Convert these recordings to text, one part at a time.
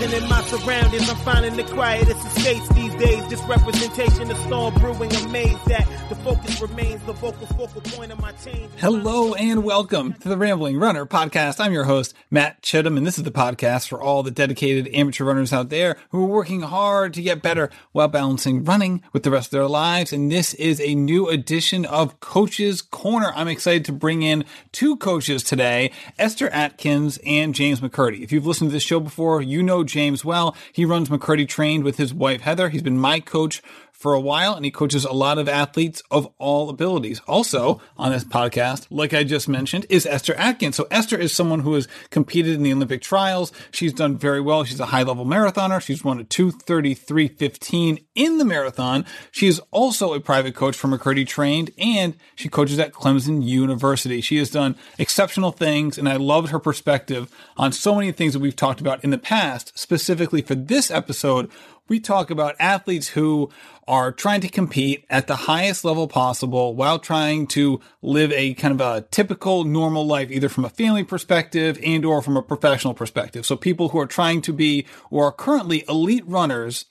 In my surroundings, I'm finding the quietest estates these days. This representation of storm brewing, amazed that the focus remains the vocal focal point of my change. Hello and welcome to the Rambling Runner podcast. I'm your host, Matt Chittum, and this is the podcast for all the dedicated amateur runners out there who are working hard to get better while balancing running with the rest of their lives. And this is a new edition of Coach's Corner. I'm excited to bring in two coaches today, Esther Atkins and James McKirdy. If you've listened to this show before, you know James well. He runs McKirdy Trained with his wife, Heather. He's been my coach for a while and he coaches a lot of athletes of all abilities. Also on this podcast, like I just mentioned, is Esther Atkins. So Esther is someone who has competed in the Olympic trials. She's done very well. She's a high level marathoner. She's won a 233.15 in the marathon. She is also a private coach for McKirdy trained and she coaches at Clemson University. She has done exceptional things and I loved her perspective on so many things that we've talked about in the past, specifically for this episode we talk about athletes who are trying to compete at the highest level possible while trying to live a kind of a typical normal life, either from a family perspective and or from a professional perspective. So people who are trying to be or are currently elite runners,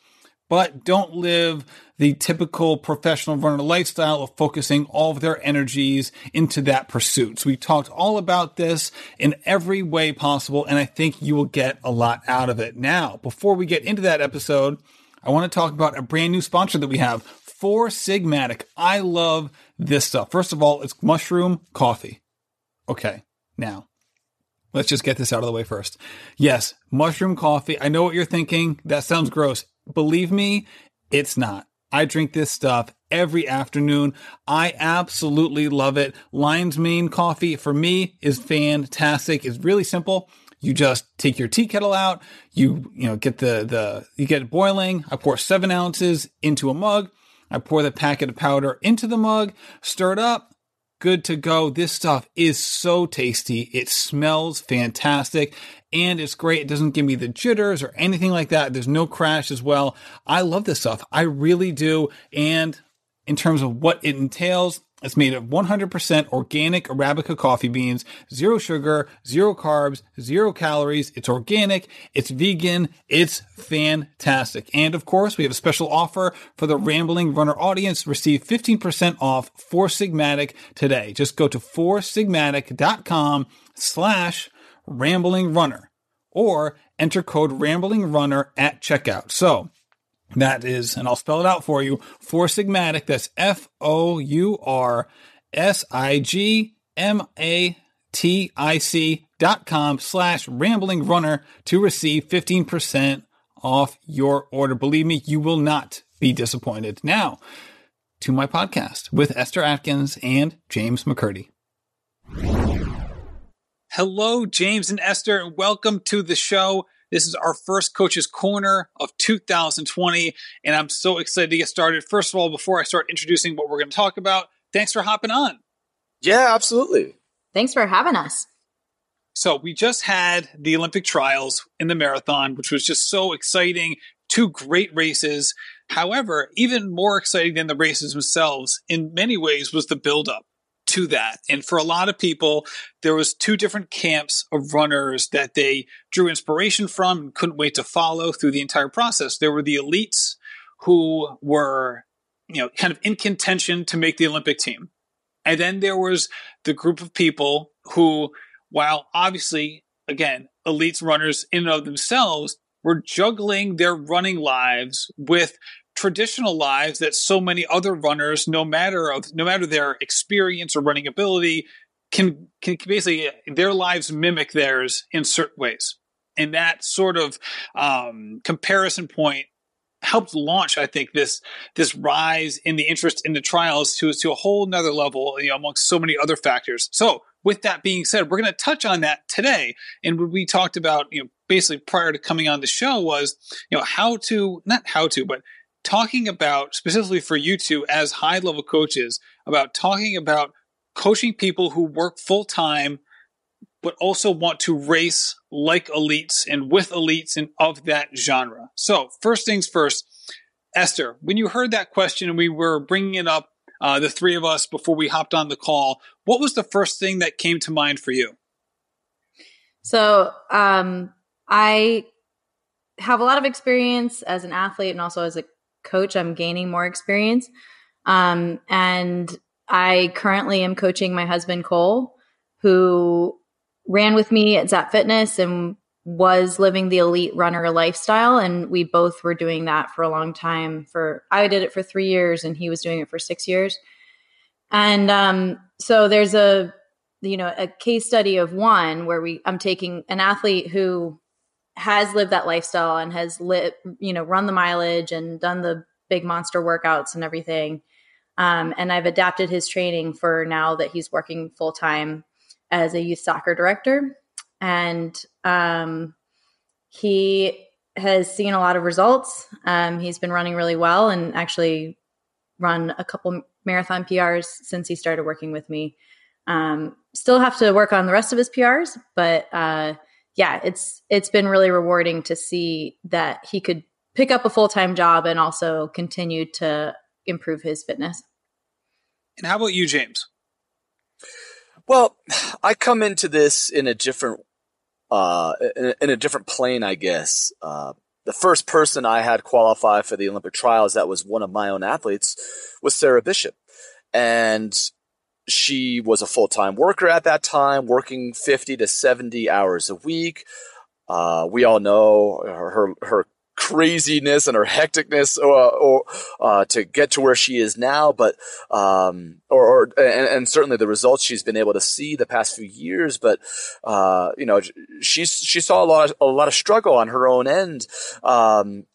but don't live the typical professional runner lifestyle of focusing all of their energies into that pursuit. So we talked all about this in every way possible, and I think you will get a lot out of it. Now, before we get into that episode, I want to talk about a brand new sponsor that we have, Four Sigmatic. I love this stuff. First of all, it's mushroom coffee. Okay, now let's just get this out of the way first. Yes, mushroom coffee. I know what you're thinking. That sounds gross. Believe me, it's not. I drink this stuff every afternoon. I absolutely love it. Lion's Mane coffee for me is fantastic. It's really simple. You just take your tea kettle out. You, you know, get the, the, you get it boiling. I pour seven ounces into a mug. I pour the packet of powder into the mug, stir it up. Good to go. This stuff is so tasty. It smells fantastic and it's great. It doesn't give me the jitters or anything like that. There's no crash as well. I love this stuff. I really do. And in terms of what it entails, it's made of 100% organic Arabica coffee beans, zero sugar, zero carbs, zero calories. It's organic, it's vegan, it's fantastic. And of course, we have a special offer for the Rambling Runner audience. Receive 15% off Four Sigmatic today. Just go to foursigmatic.com slash rambling runner or enter code rambling runner at checkout. So that is, and I'll spell it out for you, Four Sigmatic. That's F O U R S I G M A T I C dot com slash rambling runner to receive 15% off your order. Believe me, you will not be disappointed. Now, to my podcast with Esther Atkins and James McKirdy. Hello, James and Esther, and welcome to the show. This is our first Coach's Corner of 2020, and I'm so excited to get started. First of all, before I start introducing what we're going to talk about, thanks for hopping on. Yeah, absolutely. Thanks for having us. So, we just had the Olympic trials in the marathon, which was just so exciting. Two great races. However, even more exciting than the races themselves, in many ways, was the buildup to that. And for a lot of people, there was two different camps of runners that they drew inspiration from and couldn't wait to follow through the entire process. There were the elites who were, you know, kind of in contention to make the Olympic team. And then there was the group of people who, while obviously, again, elites runners in and of themselves, were juggling their running lives with traditional lives that so many other runners, no matter of no matter their experience or running ability, can can basically their lives mimic theirs in certain ways. And that sort of um, comparison point helped launch, I think, this this rise in the interest in the trials to to a whole nother level, you know, amongst so many other factors. So, with that being said, we're going to touch on that today. And what we talked about, you know, basically prior to coming on the show was, you know, how to not how to, but talking about specifically for you two as high level coaches about talking about coaching people who work full time but also want to race like elites and with elites and of that genre. So, first things first, Esther, when you heard that question and we were bringing it up, uh, the three of us before we hopped on the call, what was the first thing that came to mind for you? So, um, I have a lot of experience as an athlete and also as a coach. I'm gaining more experience. Um, and I currently am coaching my husband, Cole, who ran with me at Zap Fitness and was living the elite runner lifestyle. And we both were doing that for a long time. For I did it for three years and he was doing it for six years. And um, so there's a you know a case study of one where we I'm taking an athlete who has lived that lifestyle and has lit you know run the mileage and done the big monster workouts and everything. Um, and i've adapted his training for now that he's working full time as a youth soccer director. And um, he has seen a lot of results. Um, he's been running really well and actually run a couple marathon prs since he started working with me. Um, still have to work on the rest of his prs but uh, yeah, it's it's been really rewarding to see that he could pick up a full time job and also continue to improve his fitness. And how about you, James? Well, I come into this in a different uh, in, in a different plane, I guess. Uh, the first person I had qualify for the Olympic trials that was one of my own athletes was Sarah Bishop. And she was a full time worker at that time, working 50 to 70 hours a week. Uh, we all know her, her craziness and her hecticness uh, or, uh, to get to where she is now, but um, or, or and, and, certainly the results she's been able to see the past few years. But uh, you know, she she saw a lot of, a lot of struggle on her own end. Um,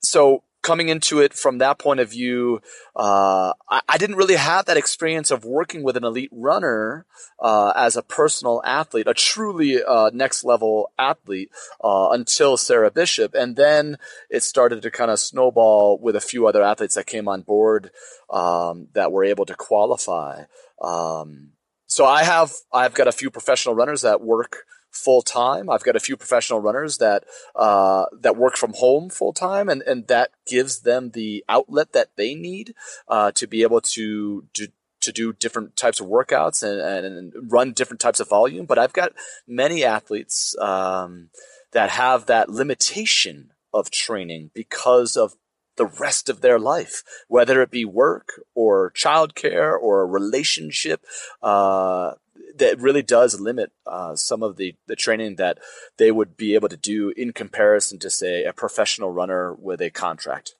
so coming into it from that point of view, uh, I, I, didn't really have that experience of working with an elite runner uh, as a personal athlete, a truly uh, next level athlete, uh, until Sarah Bishop, and then it started to kind of snowball with a few other athletes that came on board um, that were able to qualify. Um, so I have I've got a few professional runners that work full time. I've got a few professional runners that uh, that work from home full time, and and that gives them the outlet that they need uh, to be able to do to do different types of workouts and, and, run different types of volume. But I've got many athletes um, that have that limitation of training because of the rest of their life, whether it be work or childcare or a relationship. Uh, that really does limit uh, some of the, the training that they would be able to do in comparison to, say, a professional runner with a contract.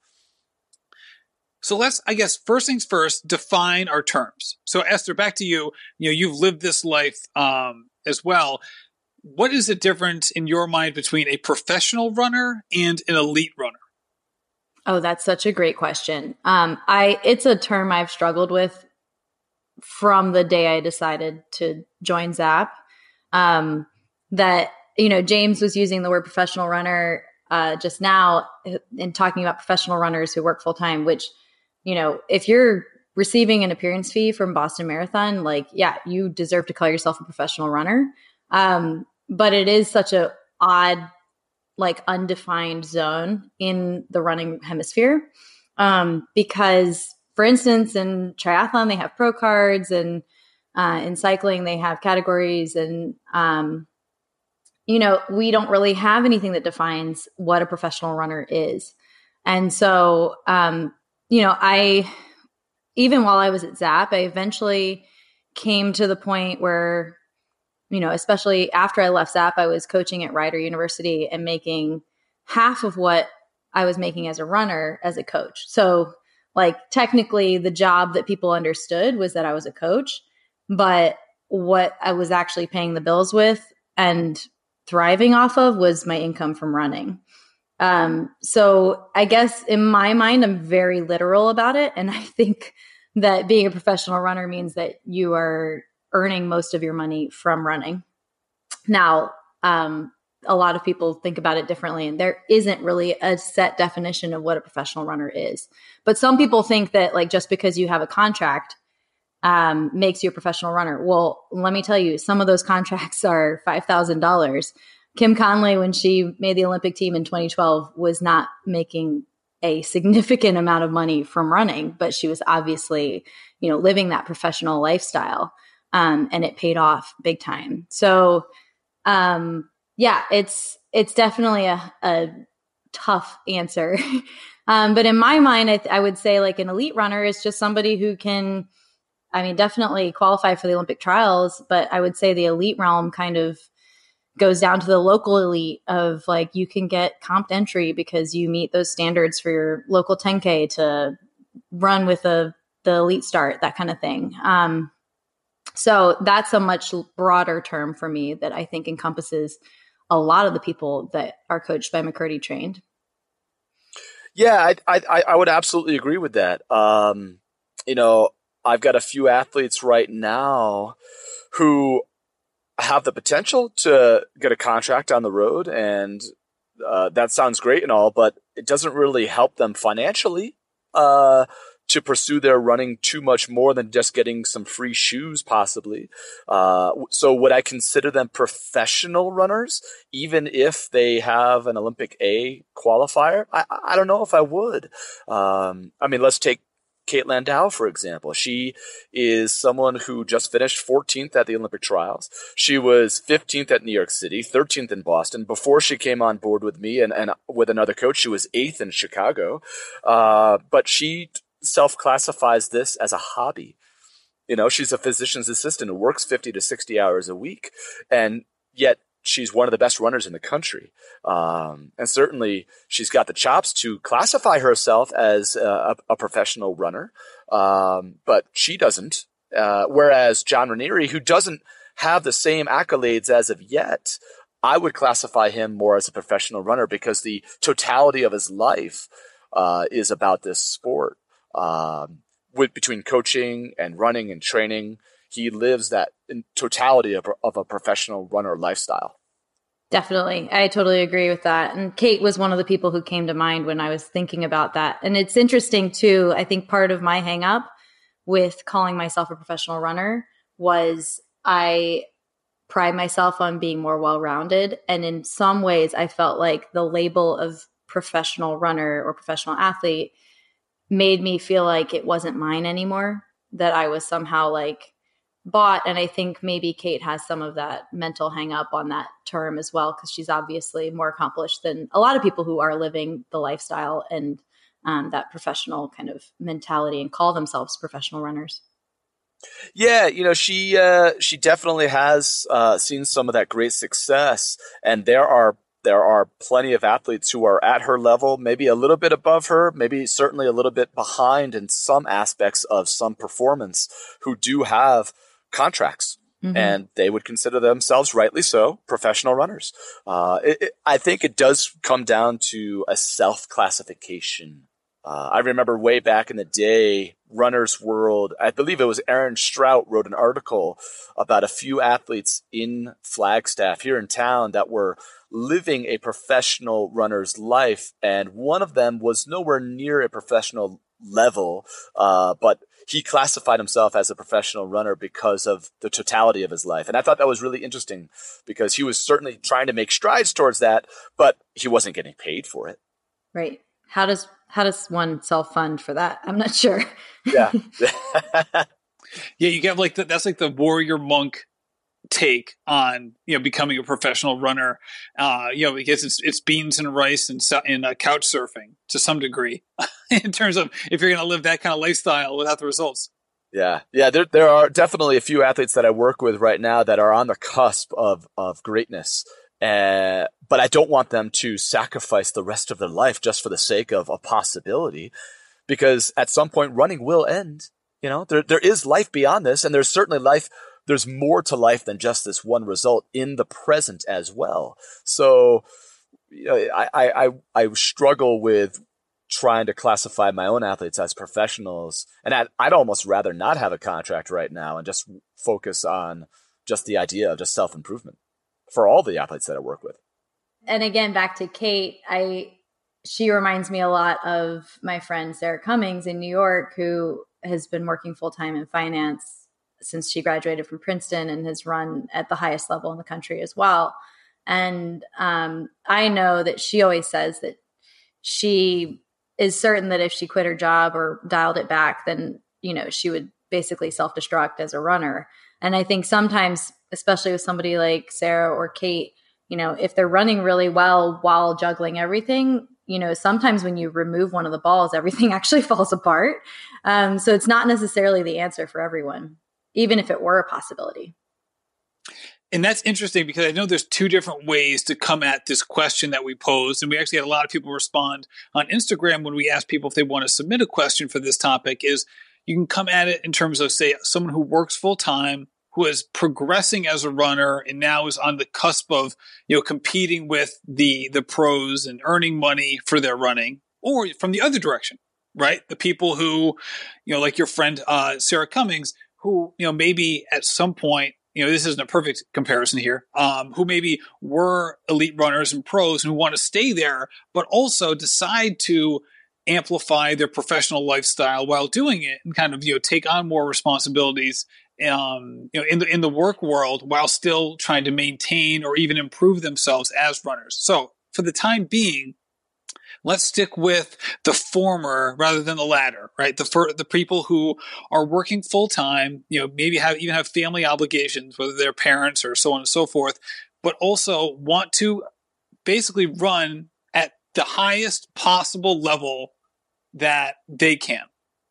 So let's, I guess, first things first, define our terms. So Esther, back to you. You know, you've lived this life um, as well. What is the difference in your mind between a professional runner and an elite runner? Oh, that's such a great question. Um, I it's a term I've struggled with from the day I decided to join Zap. Um, that you know, James was using the word professional runner uh, just now in talking about professional runners who work full time. Which, you know, if you're receiving an appearance fee from Boston Marathon, like, yeah, you deserve to call yourself a professional runner. Um, but it is such a odd, like, undefined zone in the running hemisphere um, because for instance, in triathlon, they have pro cards, and uh, in cycling, they have categories. And, um, you know, we don't really have anything that defines what a professional runner is. And so, um, you know, I, even while I was at Zap, I eventually came to the point where, you know, especially after I left Zap, I was coaching at Rider University and making half of what I was making as a runner as a coach. So, like technically the job that people understood was that I was a coach, but what I was actually paying the bills with and thriving off of was my income from running. Um, so I guess in my mind, I'm very literal about it. And I think that being a professional runner means that you are earning most of your money from running. Now, um, a lot of people think about it differently and there isn't really a set definition of what a professional runner is but some people think that like just because you have a contract um, makes you a professional runner well let me tell you some of those contracts are $5000 kim conley when she made the olympic team in 2012 was not making a significant amount of money from running but she was obviously you know living that professional lifestyle um, and it paid off big time so um, yeah, it's it's definitely a, a tough answer. um, but in my mind, I, th- I would say like an elite runner is just somebody who can, I mean, definitely qualify for the Olympic trials, but I would say the elite realm kind of goes down to the local elite of like you can get comp entry because you meet those standards for your local 10k to run with a the elite start that kind of thing. Um, so that's a much broader term for me that i think encompasses a lot of the people that are coached by mckirdy trained yeah i i, I would absolutely agree with that. Um, you know i've got a few athletes right now who have the potential to get a contract on the road, and uh, that sounds great and all, but it doesn't really help them financially. Uh, to pursue their running too much more than just getting some free shoes, possibly. Uh, so, would I consider them professional runners, even if they have an Olympic A qualifier? I, I don't know if I would. Um, I mean, let's take Kate Landau, for example. She is someone who just finished 14th at the Olympic trials. She was 15th at New York City, 13th in Boston. Before she came on board with me and, and with another coach, she was 8th in Chicago. Uh, but she self classifies this as a hobby. You know, she's a physician's assistant who works 50 to 60 hours a week. And yet she's one of the best runners in the country. Um, and certainly she's got the chops to classify herself as a, a professional runner. Um, but she doesn't. Uh, whereas John Ranieri, who doesn't have the same accolades as of yet, I would classify him more as a professional runner because the totality of his life uh, is about this sport. Um, with between coaching and running and training, he lives that in totality of, of a professional runner lifestyle. Definitely. I totally agree with that. And Kate was one of the people who came to mind when I was thinking about that. And it's interesting too. I think part of my hang up with calling myself a professional runner was I pride myself on being more well rounded. And in some ways, I felt like the label of professional runner or professional athlete made me feel like it wasn't mine anymore, that I was somehow like bought. And i think maybe kate has some of that mental hang up on that term as well because she's obviously more accomplished than a lot of people who are living the lifestyle and um, that professional kind of mentality and call themselves professional runners. Yeah, you know, she uh, she definitely has uh, seen some of that great success, and there are there are plenty of athletes who are at her level, maybe a little bit above her, maybe certainly a little bit behind in some aspects of some performance, who do have contracts. Mm-hmm. And they would consider themselves, rightly so, professional runners. Uh, it, it, I think it does come down to a self classification. Uh, I remember way back in the day, Runner's World, I believe it was Aaron Strout wrote an article about a few athletes in Flagstaff here in town that were living a professional runner's life. And one of them was nowhere near a professional level, uh, but he classified himself as a professional runner because of the totality of his life. And I thought that was really interesting because he was certainly trying to make strides towards that, but he wasn't getting paid for it. Right. How does how does one self fund for that? I'm not sure. Yeah. yeah, you get like the, that's like the warrior monk take on you know becoming a professional runner. Uh you know because it's it's beans and rice and and uh, couch surfing to some degree in terms of if you're going to live that kind of lifestyle without the results. Yeah. Yeah there there are definitely a few athletes that I work with right now that are on the cusp of of greatness uh, but I don't want them to sacrifice the rest of their life just for the sake of a possibility because at some point running will end. You know there there is life beyond this and there's certainly life there's more to life than just this one result in the present as well. So, I, I, I struggle with trying to classify my own athletes as professionals. And I'd, I'd almost rather not have a contract right now and just focus on just the idea of just self improvement for all the athletes that I work with. And again, back to Kate, I, she reminds me a lot of my friend Sarah Cummings in New York, who has been working full time in finance since she graduated from Princeton and has run at the highest level in the country as well. And um, I know that she always says that she is certain that if she quit her job or dialed it back, then you know she would basically self destruct as a runner. And I think sometimes, especially with somebody like Sarah or Kate, you know, if they're running really well while juggling everything, you know, sometimes when you remove one of the balls, everything actually falls apart. Um, so it's not necessarily the answer for everyone, even if it were a possibility. And that's interesting because I know there's two different ways to come at this question that we posed. And we actually had a lot of people respond on Instagram when we asked people if they want to submit a question for this topic is you can come at it in terms of say someone who works full time who is progressing as a runner and now is on the cusp of you know competing with the the pros and earning money for their running or from the other direction right the people who you know like your friend uh, sarah cummings who you know maybe at some point you know this isn't a perfect comparison here um, who maybe were elite runners and pros and who want to stay there but also decide to amplify their professional lifestyle while doing it and kind of you know take on more responsibilities um, you know, in the in the work world while still trying to maintain or even improve themselves as runners. So for the time being, let's stick with the former rather than the latter, right? The for, the people who are working full time, you know, maybe have even have family obligations, whether they're parents or so on and so forth, but also want to basically run at the highest possible level that they can.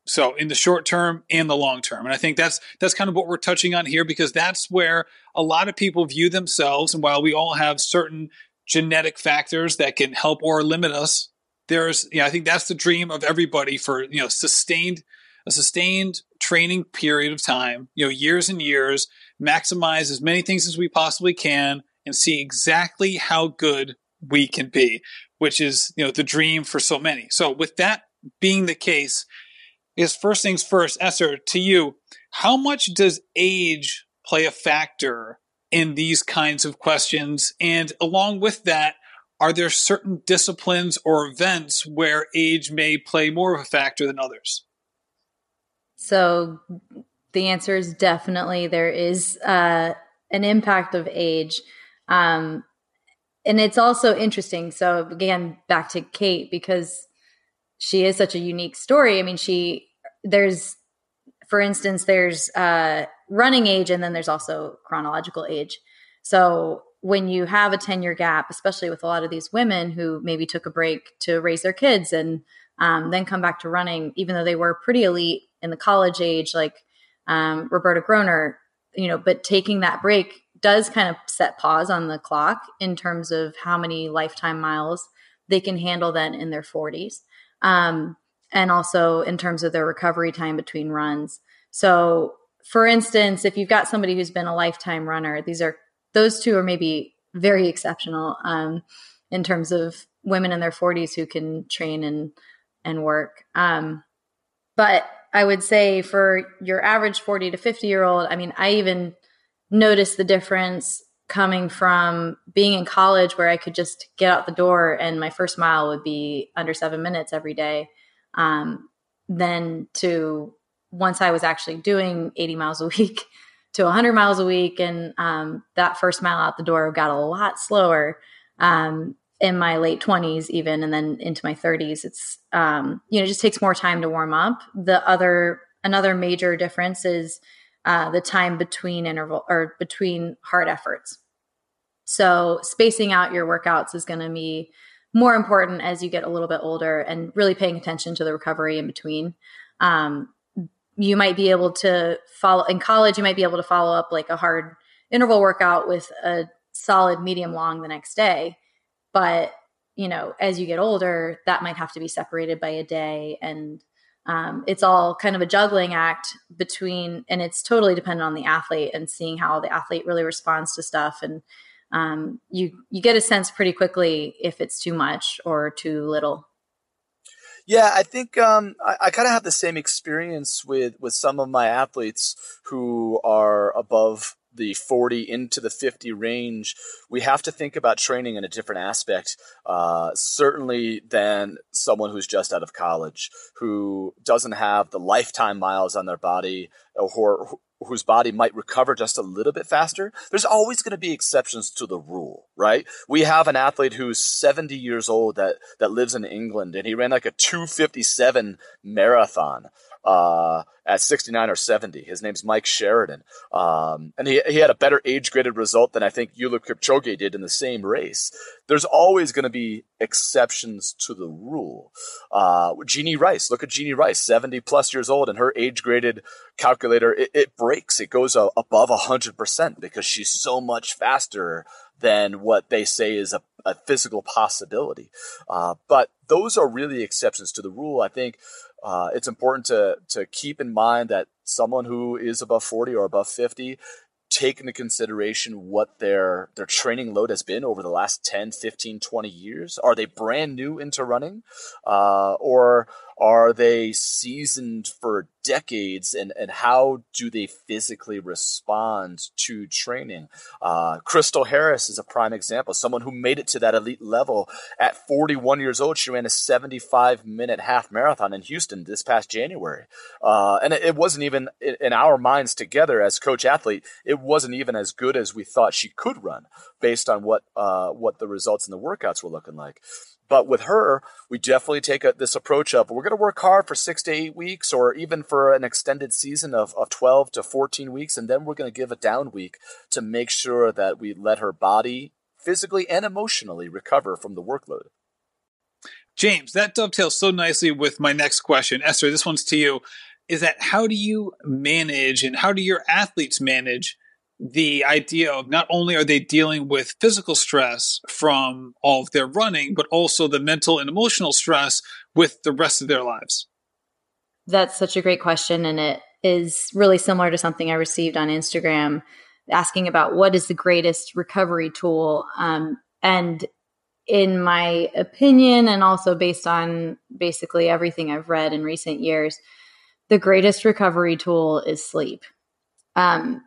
So in the short term and the long term. And I think that's that's kind of what we're touching on here because that's where a lot of people view themselves and while we all have certain genetic factors that can help or limit us, there's know, I think that's the dream of everybody for, you know, sustained a sustained training period of time, you know, years and years, maximize as many things as we possibly can and see exactly how good we can be, which is, you know, the dream for so many. So with that being the case, is first things first, Esther, to you, how much does age play a factor in these kinds of questions? And along with that, are there certain disciplines or events where age may play more of a factor than others? So the answer is definitely there is uh, an impact of age. Um, and it's also interesting. So again, back to Kate, because she is such a unique story. I mean, she there's for instance, there's uh, running age and then there's also chronological age. So when you have a 10 year gap, especially with a lot of these women who maybe took a break to raise their kids and um, then come back to running, even though they were pretty elite in the college age, like um, Roberta Groner, you know, but taking that break does kind of set pause on the clock in terms of how many lifetime miles they can handle then in their 40s. Um, and also in terms of their recovery time between runs. So, for instance, if you've got somebody who's been a lifetime runner, these are those two are maybe very exceptional um, in terms of women in their 40s who can train and and work. Um, but I would say for your average 40 to 50 year old, I mean, I even noticed the difference coming from being in college where I could just get out the door and my first mile would be under seven minutes every day. Um, then to once I was actually doing 80 miles a week to 100 miles a week, and um, that first mile out the door got a lot slower um, in my late 20s, even, and then into my 30s. It's um, you know it just takes more time to warm up. The other another major difference is uh, the time between interval or between hard efforts. So spacing out your workouts is going to be more important as you get a little bit older and really paying attention to the recovery in between. Um, you might be able to follow in college, you might be able to follow up like a hard interval workout with a solid medium long the next day. But, you know, as you get older, that might have to be separated by a day. And um, it's all kind of a juggling act between, and it's totally dependent on the athlete and seeing how the athlete really responds to stuff and um, you you get a sense pretty quickly if it's too much or too little. Yeah, I think um, I, I kind of have the same experience with with some of my athletes who are above the 40 into the 50 range, we have to think about training in a different aspect, uh, certainly than someone who's just out of college, who doesn't have the lifetime miles on their body, or whose body might recover just a little bit faster, there's always going to be exceptions to the rule, right? We have an athlete who's 70 years old that, that lives in England and he ran like a 257 marathon. Uh, at 69 or 70. His name's Mike Sheridan. Um, and he, he had a better age graded result than I think Eliud Kipchoge did in the same race. There's always going to be exceptions to the rule. Uh, Jeannie Rice, look at Jeannie Rice, 70 plus years old, and her age graded calculator, it, it breaks. It goes uh, above 100% because she's so much faster than what they say is a, a physical possibility. Uh, but those are really exceptions to the rule. I think uh, it's important to to keep in mind that someone who is above 40 or above 50 take into consideration what their their training load has been over the last 10 15 20 years are they brand new into running uh, or are they seasoned for decades and, and how do they physically respond to training? Uh, Crystal Harris is a prime example, someone who made it to that elite level at 41 years old. She ran a 75 minute half marathon in Houston this past January. Uh, and it, it, wasn't even in our minds together as coach athlete, it wasn't even as good as we thought she could run based on what, uh, what the results in the workouts were looking like. But with her, we definitely take a, this approach of we're going to work hard for six to eight weeks or even for an extended season of, of 12 to 14 weeks. And then we're going to give a down week to make sure that we let her body physically and emotionally recover from the workload. James, that dovetails so nicely with my next question. Esther, this one's to you. Is that how do you manage and how do your athletes manage the idea of not only are they dealing with physical stress from all of their running, but also the mental and emotional stress with the rest of their lives? That's such a great question. And it is really similar to something I received on Instagram asking about what is the greatest recovery tool. Um, and in my opinion, and also based on basically everything I've read in recent years, the greatest recovery tool is sleep. Um,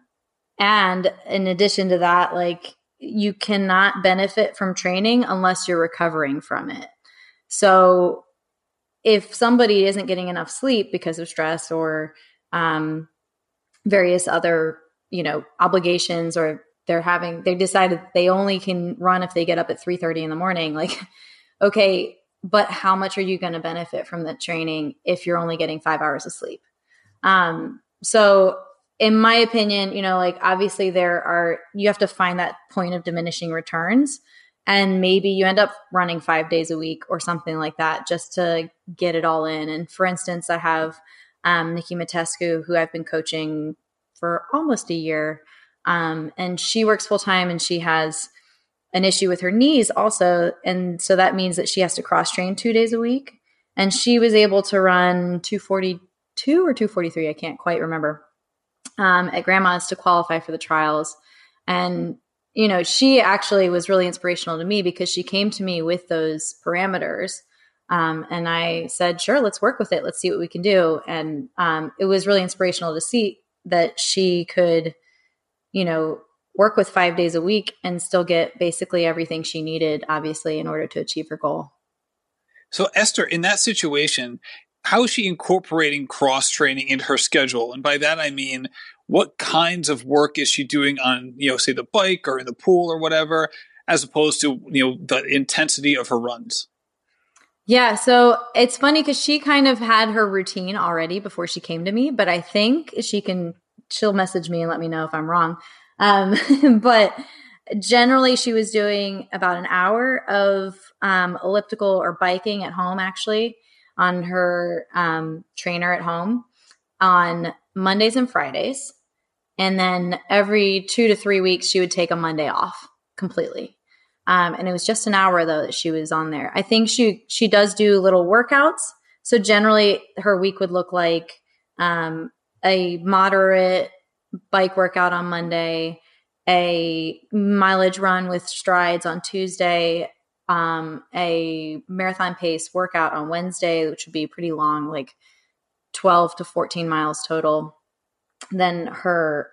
and in addition to that, like you cannot benefit from training unless you're recovering from it. So if somebody isn't getting enough sleep because of stress or um, various other, you know, obligations or they're having they decided they only can run if they get up at 3:30 in the morning like okay but how much are you going to benefit from the training if you're only getting 5 hours of sleep um so in my opinion, you know, like obviously there are, you have to find that point of diminishing returns. And maybe you end up running five days a week or something like that just to get it all in. And for instance, I have um, Nikki Matescu, who I've been coaching for almost a year. Um, and she works full time and she has an issue with her knees also. And so that means that she has to cross train two days a week. And she was able to run 242 or 243, I can't quite remember um, at grandma's to qualify for the trials. And, you know, she actually was really inspirational to me because she came to me with those parameters. Um, and I said, sure, let's work with it. Let's see what we can do. And um, it was really inspirational to see that she could, you know, work with five days a week and still get basically everything she needed, obviously, in order to achieve her goal. So, Esther, in that situation, how is she incorporating cross training into her schedule? And by that I mean, what kinds of work is she doing on, you know, say the bike or in the pool or whatever, as opposed to, you know, the intensity of her runs? Yeah, so it's funny because she kind of had her routine already before she came to me, but I think she can, she'll message me and let me know if I'm wrong. Um, but generally, she was doing about an hour of um, elliptical or biking at home, actually on her um, trainer at home on Mondays and Fridays. And then every two to three weeks, she would take a Monday off completely. Um, and it was just an hour though that she was on there. I think she she does do little workouts. So generally, her week would look like um, a moderate bike workout on Monday, a mileage run with strides on Tuesday, um, a marathon pace workout on Wednesday, which would be pretty long, like 12 to 14 miles total. Then her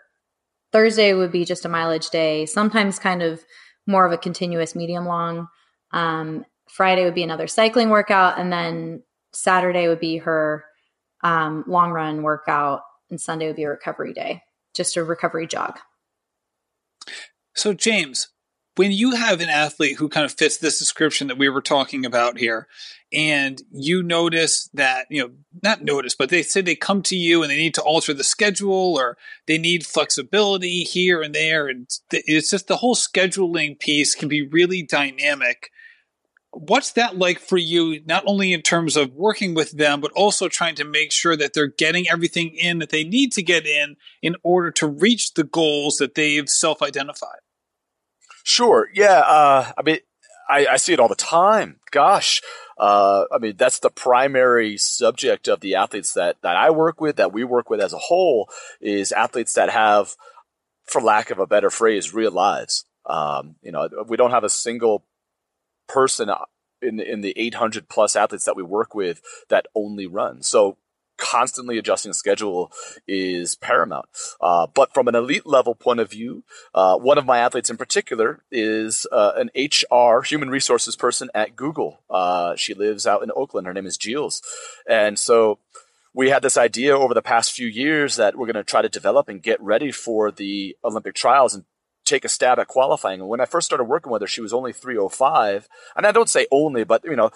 Thursday would be just a mileage day, sometimes kind of more of a continuous medium long. Um, Friday would be another cycling workout. And then Saturday would be her um, long run workout. And Sunday would be a recovery day, just a recovery jog. So, James, when you have an athlete who kind of fits this description that we were talking about here, and you notice that, you know, not notice, but they say they come to you and they need to alter the schedule or they need flexibility here and there. And it's just the whole scheduling piece can be really dynamic. What's that like for you, not only in terms of working with them, but also trying to make sure that they're getting everything in that they need to get in in order to reach the goals that they've self identified? Sure. Yeah. Uh, I mean, I, I, see it all the time. Gosh. Uh, I mean, that's the primary subject of the athletes that, that I work with, that we work with as a whole, is athletes that have, for lack of a better phrase, real lives. Um, you know, we don't have a single person in in the 800 plus athletes that we work with that only run. So constantly adjusting schedule is paramount. Uh, but from an elite level point of view, uh, one of my athletes in particular is uh, an HR human resources person at Google. Uh, she lives out in Oakland. Her name is Jules, and so. We had this idea over the past few years that we're going to try to develop and get ready for the Olympic trials and take a stab at qualifying. When I first started working with her, she was only 305. And I don't say only, but you know,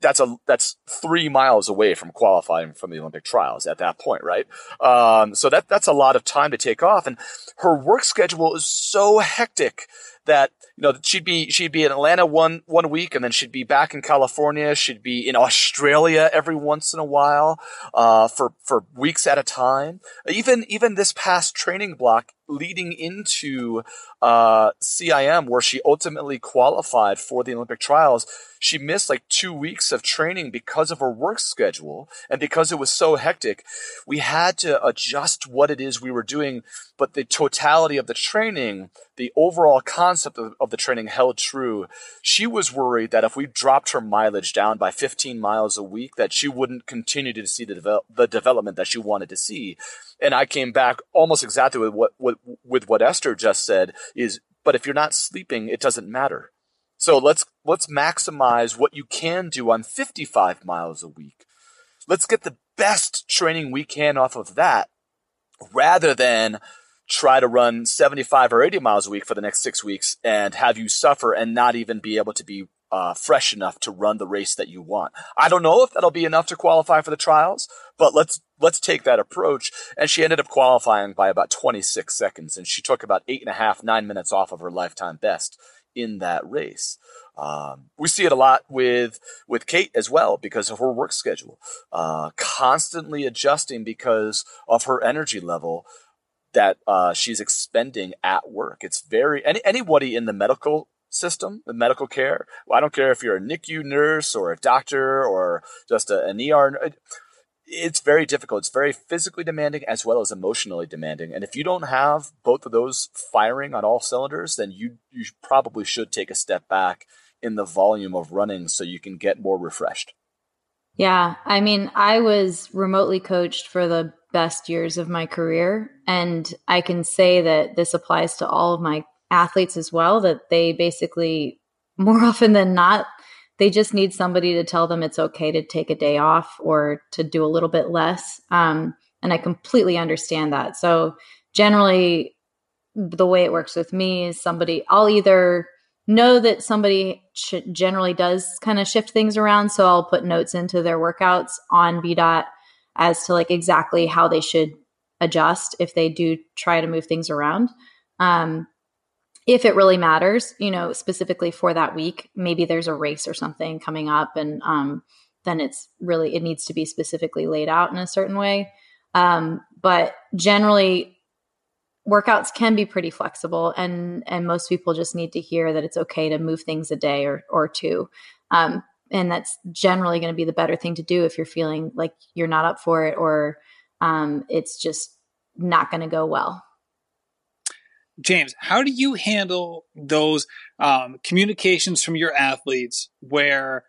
that's a, that's three miles away from qualifying from the Olympic trials at that point, right? Um, so that, that's a lot of time to take off. And her work schedule is so hectic that you know she'd be she'd be in Atlanta one one week and then she'd be back in California. She'd be in Australia every once in a while uh, for for weeks at a time. Even even this past training block leading into uh, CIM, where she ultimately qualified for the Olympic trials, she missed like two weeks of training because of her work schedule and because it was so hectic. We had to adjust what it is we were doing, but the totality of the training, the overall concept of, of the training held true. She was worried that if we dropped her mileage down by 15 miles a week, that she wouldn't continue to see the, devel- the development that she wanted to see. And I came back almost exactly with what, what with what Esther just said is, but if you're not sleeping, it doesn't matter. So let's let's maximize what you can do on 55 miles a week. Let's get the best training we can off of that rather than try to run 75 or 80 miles a week for the next 6 weeks and have you suffer and not even be able to be uh, fresh enough to run the race that you want. I don't know if that'll be enough to qualify for the trials, but let's let's take that approach. And she ended up qualifying by about 26 seconds, and she took about eight and a half, nine minutes off of her lifetime best in that race. Um, we see it a lot with with Kate as well because of her work schedule, uh, constantly adjusting because of her energy level that uh, she's expending at work. It's very any, anybody in the medical system, the medical care. Well, I don't care if you're a NICU nurse or a doctor or just a, an ER it's very difficult. It's very physically demanding as well as emotionally demanding. And if you don't have both of those firing on all cylinders, then you you probably should take a step back in the volume of running so you can get more refreshed. Yeah, I mean, I was remotely coached for the best years of my career and I can say that this applies to all of my athletes as well that they basically more often than not they just need somebody to tell them it's okay to take a day off or to do a little bit less. Um, and I completely understand that. So generally, the way it works with me is somebody I'll either know that somebody sh- generally does kind of shift things around, so I'll put notes into their workouts on VDOT as to like exactly how they should adjust if they do try to move things around. Um, if it really matters, you know, specifically for that week, maybe there's a race or something coming up, and um, then it's really it needs to be specifically laid out in a certain way. Um, but generally, workouts can be pretty flexible, and and most people just need to hear that it's okay to move things a day or or two. Um, and that's generally going to be the better thing to do if you're feeling like you're not up for it or um, it's just not going to go well. James, how do you handle those um, communications from your athletes where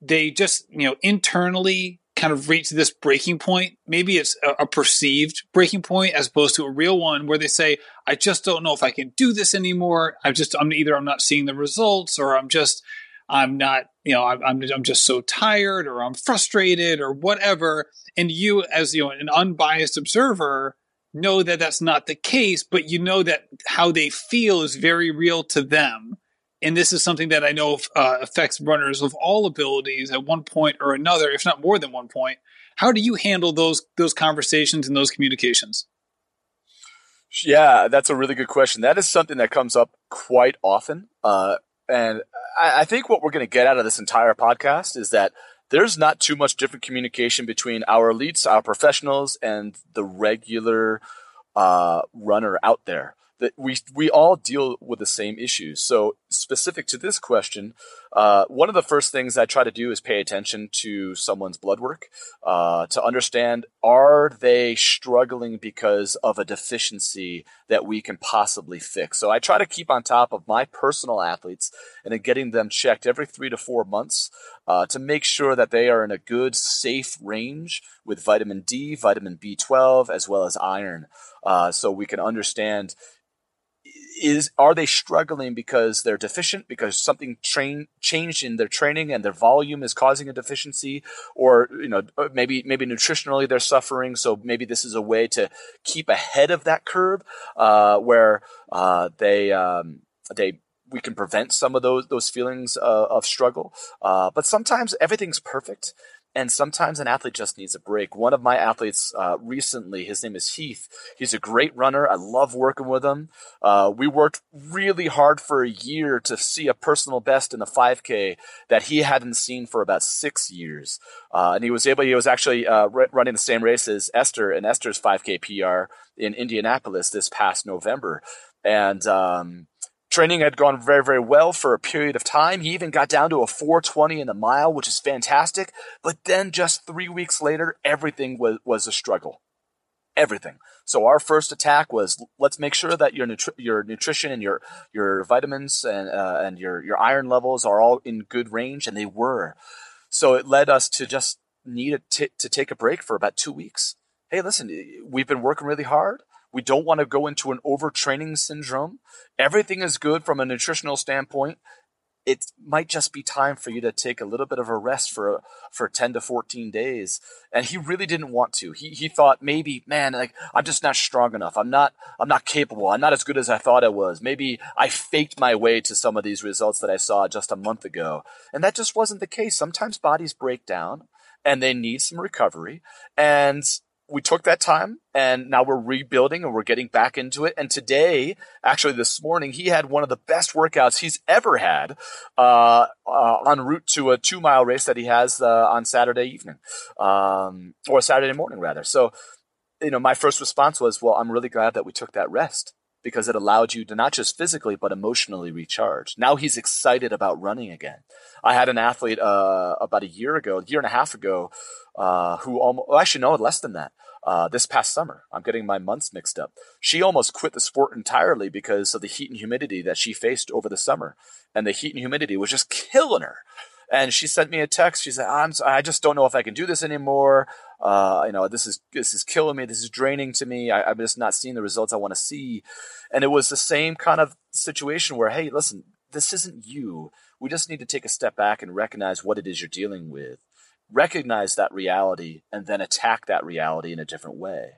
they just, you know, internally kind of reach this breaking point? Maybe it's a, a, perceived breaking point as opposed to a real one where they say, I just don't know if I can do this anymore. I'm just, I'm either I'm not seeing the results or I'm just, I'm not, you know, I'm, I'm, I'm just so tired or I'm frustrated or whatever. And you, as you know, an unbiased observer, know that that's not the case, but you know that how they feel is very real to them. and this is something that I know uh, affects runners of all abilities at one point or another, if not more than one point. How do you handle those those conversations and those communications? Yeah, that's a really good question. That is something that comes up quite often, uh, and I, I think what we're going to get out of this entire podcast is that there's not too much different communication between our elites, our professionals, and the regular uh, runner out there that we we all deal with the same issues. So specific to this question, uh, one of the first things I try to do is pay attention to someone's blood work uh, to understand are they struggling because of a deficiency that we can possibly fix. So I try to keep on top of my personal athletes and then getting them checked every three to four months uh, to make sure that they are in a good, safe range with vitamin D, vitamin B12, as well as iron. Uh, so we can understand is are they struggling because they're deficient because something train changed in their training and their volume is causing a deficiency? Or you know uh, maybe maybe nutritionally they're suffering so maybe this is a way to keep ahead of that curve uh, where uh, they um, they we can prevent some of those those feelings uh, of struggle. Uh, but sometimes everything's perfect and sometimes an athlete just needs a break. One of my athletes uh, recently, his name is Heath. He's a great runner. I love working with him. Uh, we worked really hard for a year to see a personal best in the 5K that he hadn't seen for about six years. Uh, and he was able, he was actually uh, running the same race as Esther and Esther's 5K PR in Indianapolis this past November. And, um, Training had gone very, very well for a period of time. He even got down to a 420 in the mile, which is fantastic. But then just three weeks later, everything was, was a struggle. Everything. So our first attack was let's make sure that your nutri- your nutrition and your your vitamins and uh, and your your iron levels are all in good range, and they were. So it led us to just need to take a break for about two weeks. Hey, listen, we've been working really hard. We don't want to go into an overtraining syndrome. Everything is good from a nutritional standpoint. It might just be time for you to take a little bit of a rest for for 10 to 14 days. And he really didn't want to. He he thought maybe, man, like I'm just not strong enough. I'm not I'm not capable. I'm not as good as I thought I was. Maybe I faked my way to some of these results that I saw just a month ago. And that just wasn't the case. Sometimes bodies break down and they need some recovery. And we took that time and now we're rebuilding and we're getting back into it. And today, actually this morning, he had one of the best workouts he's ever had, uh, uh, en route to a two mile race that he has, uh, on Saturday evening, um, or Saturday morning rather. So, you know, my first response was, well, I'm really glad that we took that rest because it allowed you to not just physically but emotionally recharge. Now he's excited about running again. I had an athlete uh, about a year ago, a year and a half ago, uh, who almost well, actually no less than that. Uh, this past summer, I'm getting my months mixed up. She almost quit the sport entirely because of the heat and humidity that she faced over the summer, and the heat and humidity was just killing her. And she sent me a text. She said, "I'm I just don't know if I can do this anymore. Uh, you know, this is this is killing me. This is draining to me. I, I'm just not seeing the results I want to see." And it was the same kind of situation where, hey, listen, this isn't you. We just need to take a step back and recognize what it is you're dealing with recognize that reality and then attack that reality in a different way.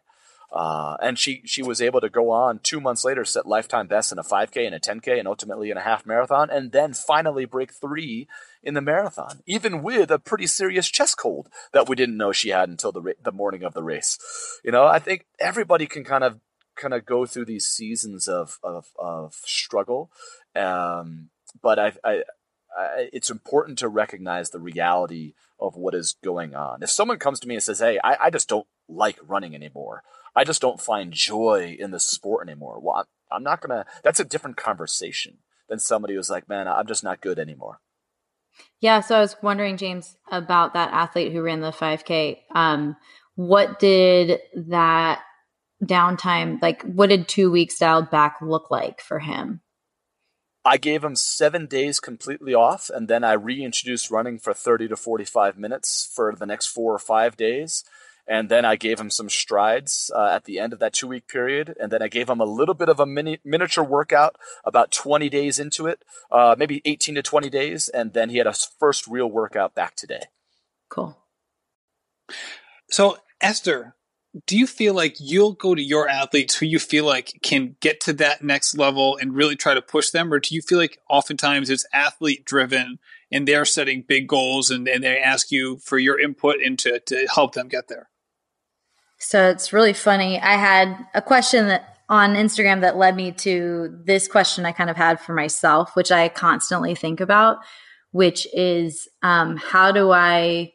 Uh, and she, she was able to go on two months later, set lifetime best in a 5K and a 10K and ultimately in a half marathon, and then finally break three in the marathon, even with a pretty serious chest cold that we didn't know she had until the, the morning of the race. You know, I think everybody can kind of, kind of go through these seasons of, of, of struggle. Um, but I, I, it's important to recognize the reality of what is going on. If someone comes to me and says, "Hey, I, I just don't like running anymore. I just don't find joy in the sport anymore," well, I'm not gonna. That's a different conversation than somebody who's like, "Man, I'm just not good anymore." Yeah, so I was wondering, James, about that athlete who ran the 5K. Um, what did that downtime like? What did two weeks dialed back look like for him? I gave him seven days completely off, and then I reintroduced running for 30 to 45 minutes for the next four or five days. And then I gave him some strides uh, at the end of that two week period. And then I gave him a little bit of a mini, miniature workout about 20 days into it, uh, maybe 18 to 20 days. And then he had a first real workout back today. Cool. So, Esther, do you feel like you'll go to your athletes who you feel like can get to that next level and really try to push them? Or do you feel like oftentimes it's athlete driven and they're setting big goals and, and they ask you for your input into to help them get there? So it's really funny. I had a question that on Instagram that led me to this question I kind of had for myself, which I constantly think about, which is um, how do I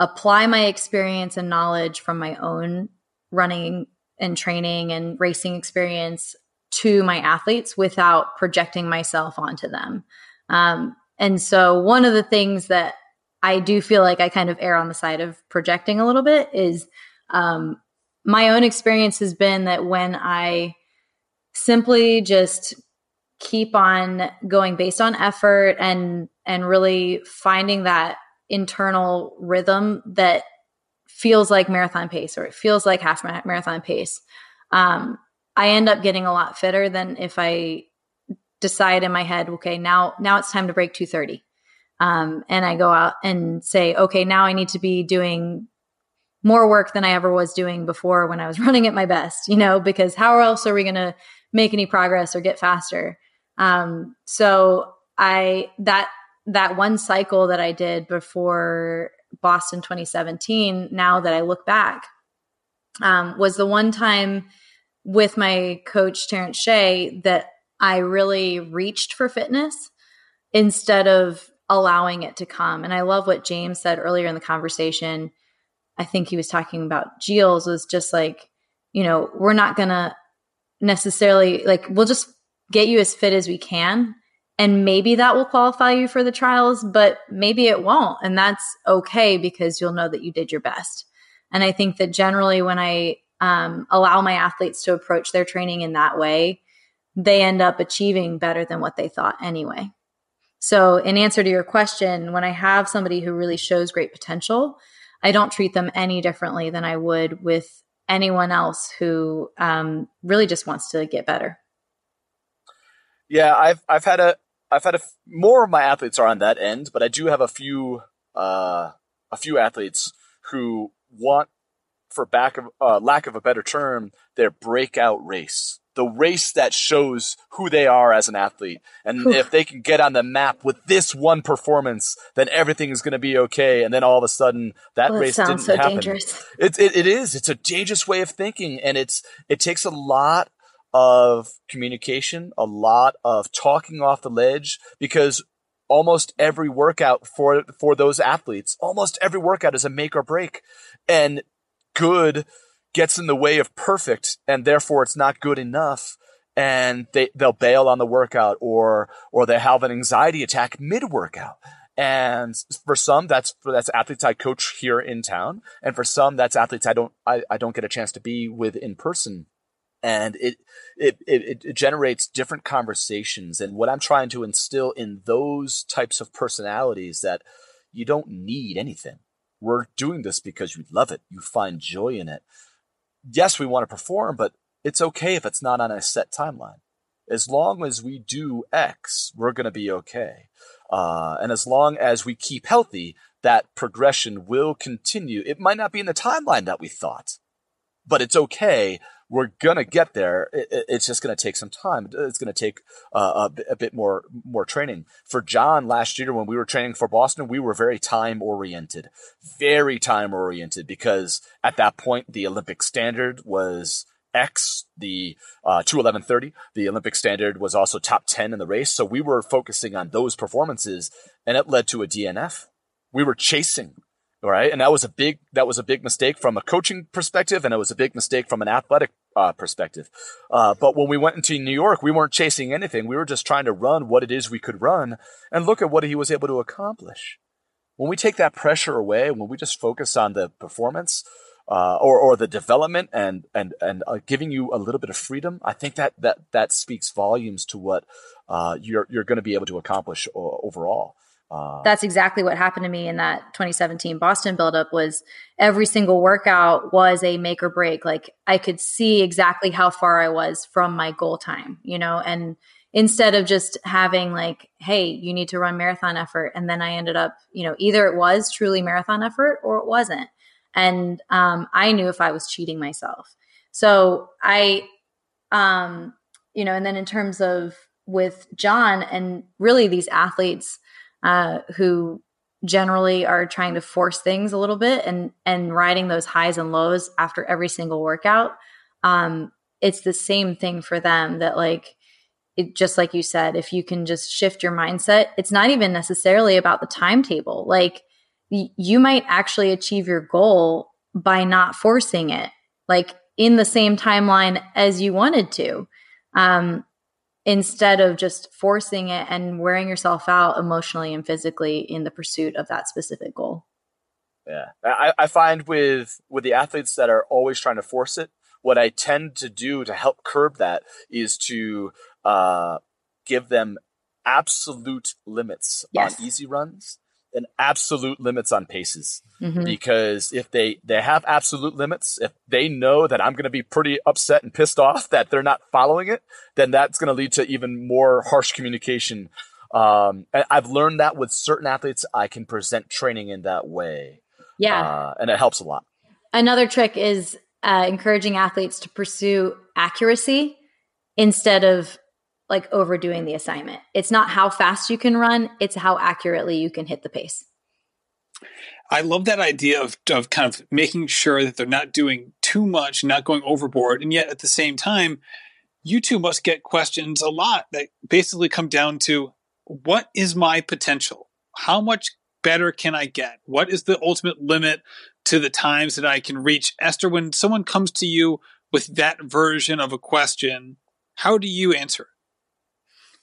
apply my experience and knowledge from my own running and training and racing experience to my athletes without projecting myself onto them. Um, and so, one of the things that I do feel like I kind of err on the side of projecting a little bit is um, my own experience has been that when I simply just keep on going based on effort and and really finding that internal rhythm that feels like marathon pace or it feels like half marathon pace, um, I end up getting a lot fitter than if I decide in my head, okay, now now it's time to break 230. Um, and I go out and say, okay, now I need to be doing more work than I ever was doing before when I was running at my best, you know, because how else are we going to make any progress or get faster? Um, so I, that that one cycle that I did before Boston 2017, now that I look back, um, was the one time with my coach, Terrence Shea, that I really reached for fitness instead of allowing it to come. And I love what James said earlier in the conversation. I think he was talking about Geels was just like, you know, we're not going to necessarily like, we'll just get you as fit as we can and maybe that will qualify you for the trials, but maybe it won't. And that's okay because you'll know that you did your best. And I think that generally, when I um, allow my athletes to approach their training in that way, they end up achieving better than what they thought anyway. So, in answer to your question, when I have somebody who really shows great potential, I don't treat them any differently than I would with anyone else who um, really just wants to get better. Yeah, I've I've had a I've had a f- more of my athletes are on that end, but I do have a few uh, a few athletes who want, for back of uh, lack of a better term, their breakout race, the race that shows who they are as an athlete, and if they can get on the map with this one performance, then everything is going to be okay. And then all of a sudden, that well, race didn't so happen. Dangerous. It, it it is. It's a dangerous way of thinking, and it's it takes a lot of communication, a lot of talking off the ledge because almost every workout for for those athletes, almost every workout is a make or break. And good gets in the way of perfect and therefore it's not good enough and they they'll bail on the workout or or they have an anxiety attack mid workout. And for some, that's that's athletes I coach here in town, and for some, that's athletes I don't I, I don't get a chance to be with in person. And it, it, it it generates different conversations and what i'm trying to instill in those types of personalities that you don't need anything. We're doing this because you love it. You find joy in it yes we want to perform but it's okay if it's not on a set timeline. As long as we do x we're going to be okay. Uh, and as long as we keep healthy that progression will continue. It might not be in the timeline that we thought but it's okay we're gonna get there. It, it's just gonna take some time. It's gonna take uh, a, a, bit more more training. For John last year, when we were training for Boston, we were very time oriented, very time oriented because at that point the Olympic standard was X, the uh, 211.30. The Olympic standard was also top 10 in the race. So we were focusing on those performances and it led to a DNF. We were chasing right? And that was a big that was a big mistake from a coaching perspective, and it was a big mistake from an athletic uh, perspective. Uh, but when we went into New York, we weren't chasing anything. We were just trying to run what it is we could run, and look at what he was able to accomplish. When we take that pressure away, when we just focus on the performance. Uh, or, or the development and and and uh, giving you a little bit of freedom, I think that that that speaks volumes to what uh, you're you're going to be able to accomplish overall. Uh, That's exactly what happened to me in that 2017 Boston buildup was every single workout was a make or break. Like I could see exactly how far I was from my goal time, you know, and instead of just having like, Hey, you need to run marathon effort. And then I ended up, you know, either it was truly marathon effort or it wasn't. and um, I knew if I was cheating myself. So I, um, you know, and then in terms of with John and really these athletes uh, who generally are trying to force things a little bit and and riding those highs and lows after every single workout um it's the same thing for them that like it just like you said if you can just shift your mindset it's not even necessarily about the timetable. Like y- you might actually achieve your goal by not forcing it like in the same timeline as you wanted to. Um instead of just forcing it and wearing yourself out emotionally and physically in the pursuit of that specific goal. Yeah, I, I find with with the athletes that are always trying to force it, what I tend to do to help curb that is to uh, give them absolute limits yes. on easy runs and absolute limits on paces. Mm-hmm. because if they they have absolute limits if they know that i'm going to be pretty upset and pissed off that they're not following it then that's going to lead to even more harsh communication. Um, i've learned that with certain athletes i can present training in that way. Yeah. Uh, and it helps a lot. Another trick is uh, encouraging athletes to pursue accuracy instead of like overdoing the assignment. It's not how fast you can run, it's how accurately you can hit the pace. I love that idea of, of kind of making sure that they're not doing too much, not going overboard. And yet at the same time, you two must get questions a lot that basically come down to what is my potential? How much better can I get? What is the ultimate limit to the times that I can reach? Esther, when someone comes to you with that version of a question, how do you answer?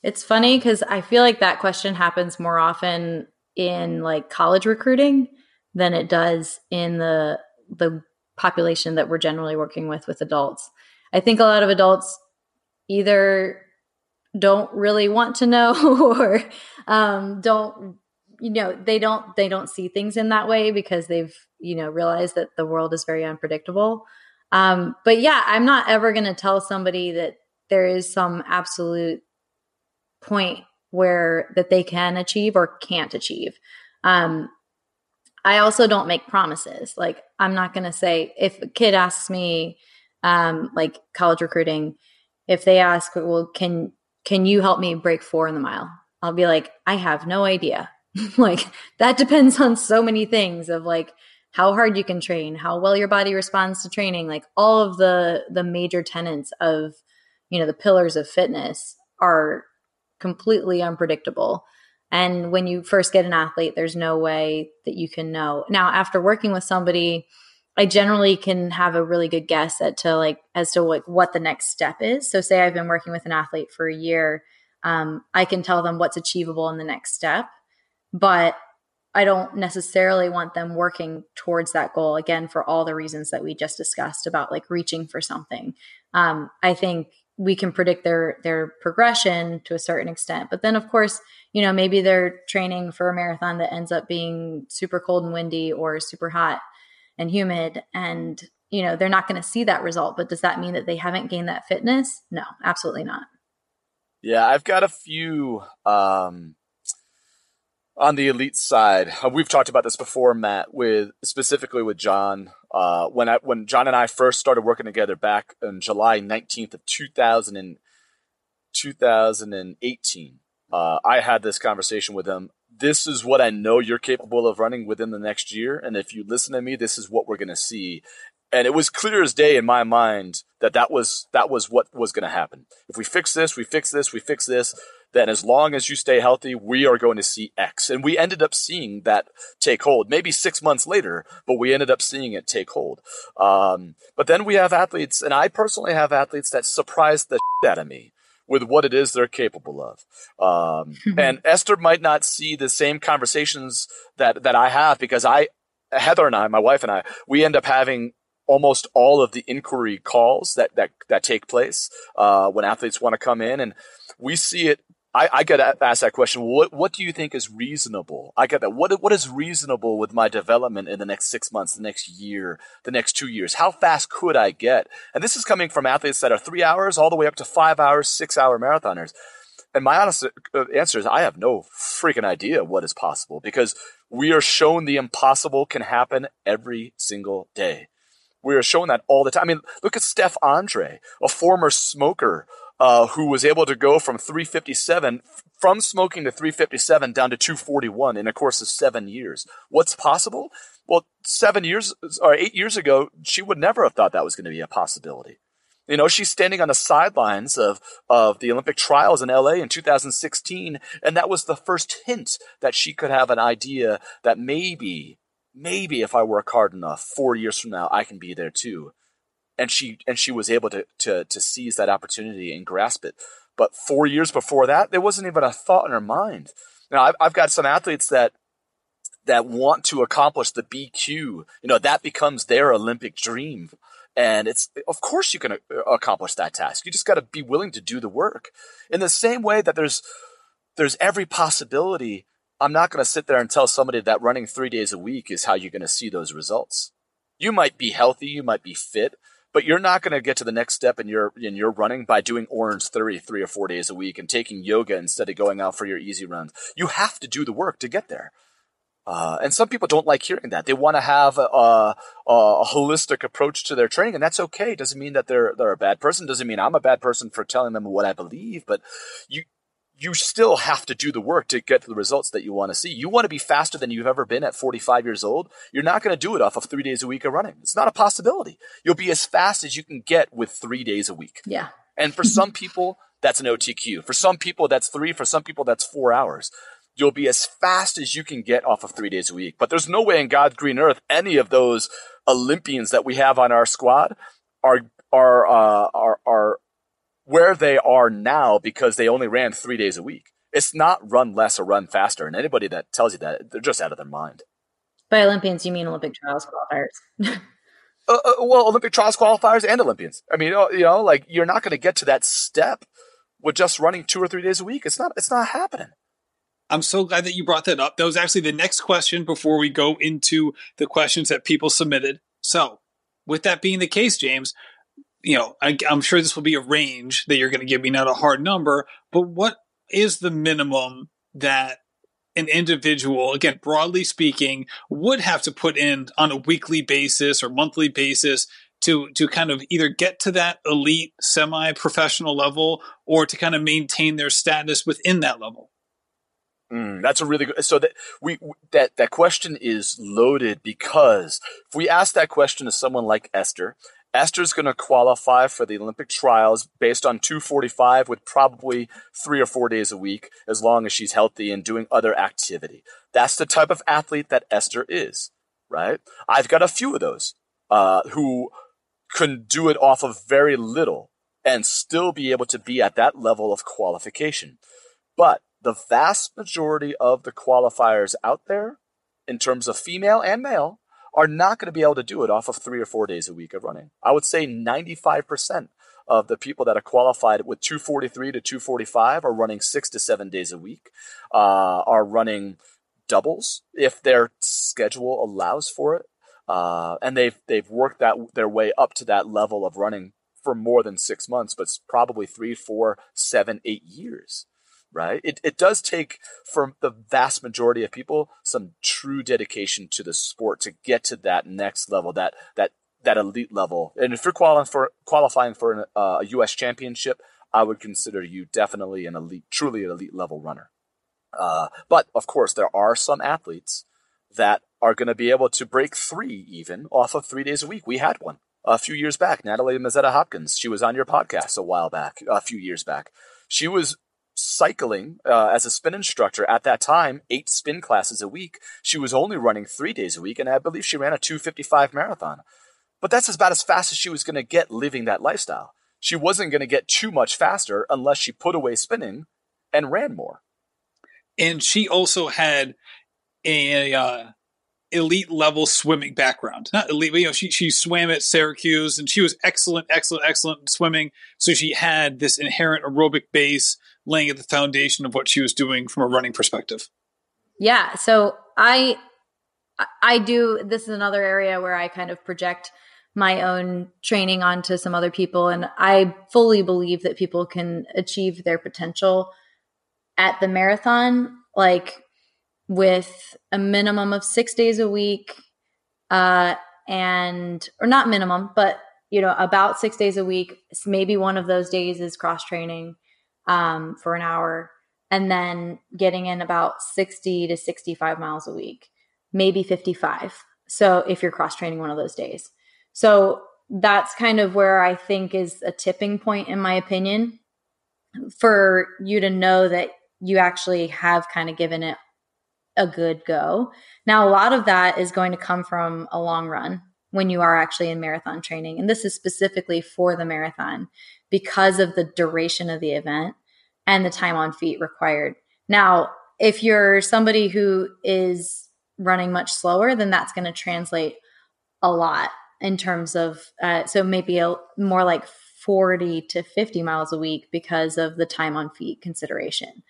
It's funny because I feel like that question happens more often in like college recruiting than it does in the the population that we're generally working with with adults. I think a lot of adults either don't really want to know or um, don't you know they don't they don't see things in that way because they've you know realized that the world is very unpredictable um, but yeah i'm not ever going to tell somebody that there is some absolute point where that they can achieve or can't achieve. Um, I also don't make promises. Like I'm not going to say if a kid asks me, um, like college recruiting, if they ask, well, can can you help me break four in the mile? I'll be like, I have no idea. like that depends on so many things of like how hard you can train, how well your body responds to training, like all of the the major tenets of you know the pillars of fitness are completely unpredictable. And when you first get an athlete, there's no way that you can know. Now, after working with somebody, I generally can have a really good guess at to like as to like what the next step is. So, say I've been working with an athlete for a year, um, I can tell them what's achievable in the next step, but I don't necessarily want them working towards that goal again for all the reasons that we just discussed about like reaching for something. Um, I think we can predict their their progression to a certain extent. But then of course you know maybe they're training for a marathon that ends up being super cold and windy or super hot and humid. And you know they're not going to see that result but does that mean that they haven't gained that fitness? No absolutely not. Yeah i've got a few um on the elite side, uh, we've talked about this before, Matt, with specifically with John. Uh, when I, when John and I first started working together back in July 19th of 2000 and, 2018, uh, I had this conversation with him. This is what I know you're capable of running within the next year, and if you listen to me, this is what we're going to see. And it was clear as day in my mind that that was that was what was going to happen. If we fix this, we fix this, we fix this then as long as you stay healthy, we are going to see X. And we ended up seeing that take hold, maybe six months later, but we ended up seeing it take hold. Um, but then we have athletes, and I personally have athletes that surprise the shit out of me with what it is they're capable of. Um, and Esther might not see the same conversations that, that I have because I, Heather and I, my wife and I, we end up having almost all of the inquiry calls that that that take place uh, when athletes want to come in, and we see it I, I get asked that question. What what do you think is reasonable? I get that. What what is reasonable with my development in the next six months, the next year, the next two years? How fast could I get? And this is coming from athletes that are three hours all the way up to five hours, six hour marathoners. And my honest uh, answer is I have no freaking idea what is possible because We are shown the impossible can happen every single day. We are shown that all the time. I mean, look at Steph Andre, a former smoker uh, who was able to go from 357 from smoking to 357 down to 241 in a course of seven years. What's possible? Well, seven years or eight years ago, she would never have thought that was going to be a possibility. You know, she's standing on the sidelines of, of the Olympic trials in LA in 2016, and that was the first hint that she could have an idea that maybe, maybe if I work hard enough, four years from now, I can be there too. And she and she was able to to to seize that opportunity and grasp it. But four years before that, there wasn't even a thought in her mind. Now, I've, I've got some athletes that that want to accomplish the BQ. You know, that becomes their Olympic dream. And it's, of course you can uh, accomplish that task. You just got to be willing to do the work. In the same way that there's, there's every possibility. I'm not going to sit there and tell somebody that running three days a week is how you're going to see those results. You might be healthy. You might be fit, but you're not going to get to the next step in your, in your running by doing Orangetheory three or four days a week and taking yoga instead of going out for your easy runs. You have to do the work to get there. Uh, and some people don't like hearing that. They want to have a, a, a, holistic approach to their training, and that's okay. Doesn't mean that they're they're a bad person. Doesn't mean I'm a bad person for telling them what I believe. But you you still have to do the work to get to the results that you want to see. You want to be faster than you've ever been at 45 years old. You're not going to do it off of three days a week of running. It's not a possibility. You'll be as fast as you can get with three days a week. Yeah. And for some people, that's an OTQ. For some people, that's three. For some people, that's four hours you'll be as fast as you can get off of three days a week. But there's no way in God's green earth any of those Olympians that we have on our squad are are uh, are are where they are now because they only ran three days a week. It's not run less or run faster. And anybody that tells you that, they're just out of their mind. By Olympians, you mean Olympic trials qualifiers? uh, uh, well, Olympic trials qualifiers and Olympians. I mean, you know, like you're not going to get to that step with just running two or three days a week. It's not. It's not happening. I'm so glad that you brought that up. That was actually the next question before we go into the questions that people submitted. So, with that being the case, James, you know, I, am sure this will be a range that you're going to give me, not a hard number, but what is the minimum that an individual, again, broadly speaking, would have to put in on a weekly basis or monthly basis to to kind of either get to that elite semi-professional level or to kind of maintain their status within that level? Mm, that's a really good. So that we that that question is loaded because if we ask that question to someone like Esther, Esther's going to qualify for the Olympic trials based on 245 with probably three or four days a week, as long as she's healthy and doing other activity. That's the type of athlete that Esther is, right? I've got a few of those uh, who can do it off of very little and still be able to be at that level of qualification. But the vast majority of the qualifiers out there, in terms of female and male, are not going to be able to do it off of three or four days a week of running. I would say 95% of the people that are qualified with 243 to 245 are running six to seven days a week, uh, are running doubles if their schedule allows for it. Uh, and they've they've worked that their way up to that level of running for more than six months, but probably three, four, seven, eight years right? It, it does take, for the vast majority of people, some true dedication to the sport to get to that next level, that, that, that elite level. And if you're qualifying for, qualifying for an, uh, a U.S. championship, I would consider you definitely an elite, truly an elite level runner. Uh, but of course, there are some athletes that are going to be able to break three even off of three days a week. We had one a few years back, Natalie Mazzetta Hopkins. She was on your podcast a while back, a few years back. She was cycling uh, as a spin instructor at that time, eight spin classes a week. She was only running three days a week, and I believe she ran a 255 marathon. But that's about as fast as she was going to get living that lifestyle. She wasn't going to get too much faster unless she put away spinning and ran more. And she also had a uh, elite level swimming background. Not elite, but you know, she she swam at Syracuse and she was excellent, excellent, excellent swimming. So she had this inherent aerobic base laying at the foundation of what she was doing from a running perspective. Yeah. So I I do this is another area where I kind of project my own training onto some other people and I fully believe that people can achieve their potential at the marathon like with a minimum of six days a week, uh, and or not minimum, but you know about six days a week. Maybe one of those days is cross training um, for an hour, and then getting in about sixty to sixty-five miles a week, maybe fifty-five. So if you're cross training one of those days, so that's kind of where I think is a tipping point, in my opinion, for you to know that you actually have kind of given it a good go. Now, a lot of that is going to come from a long run when you are actually in marathon training. And this is specifically for the marathon because of the duration of the event and the time on feet required. Now, if you're somebody who is running much slower, then that's going to translate a lot in terms of, uh, so maybe a, more like 40 to 50 miles a week because of the time on feet consideration.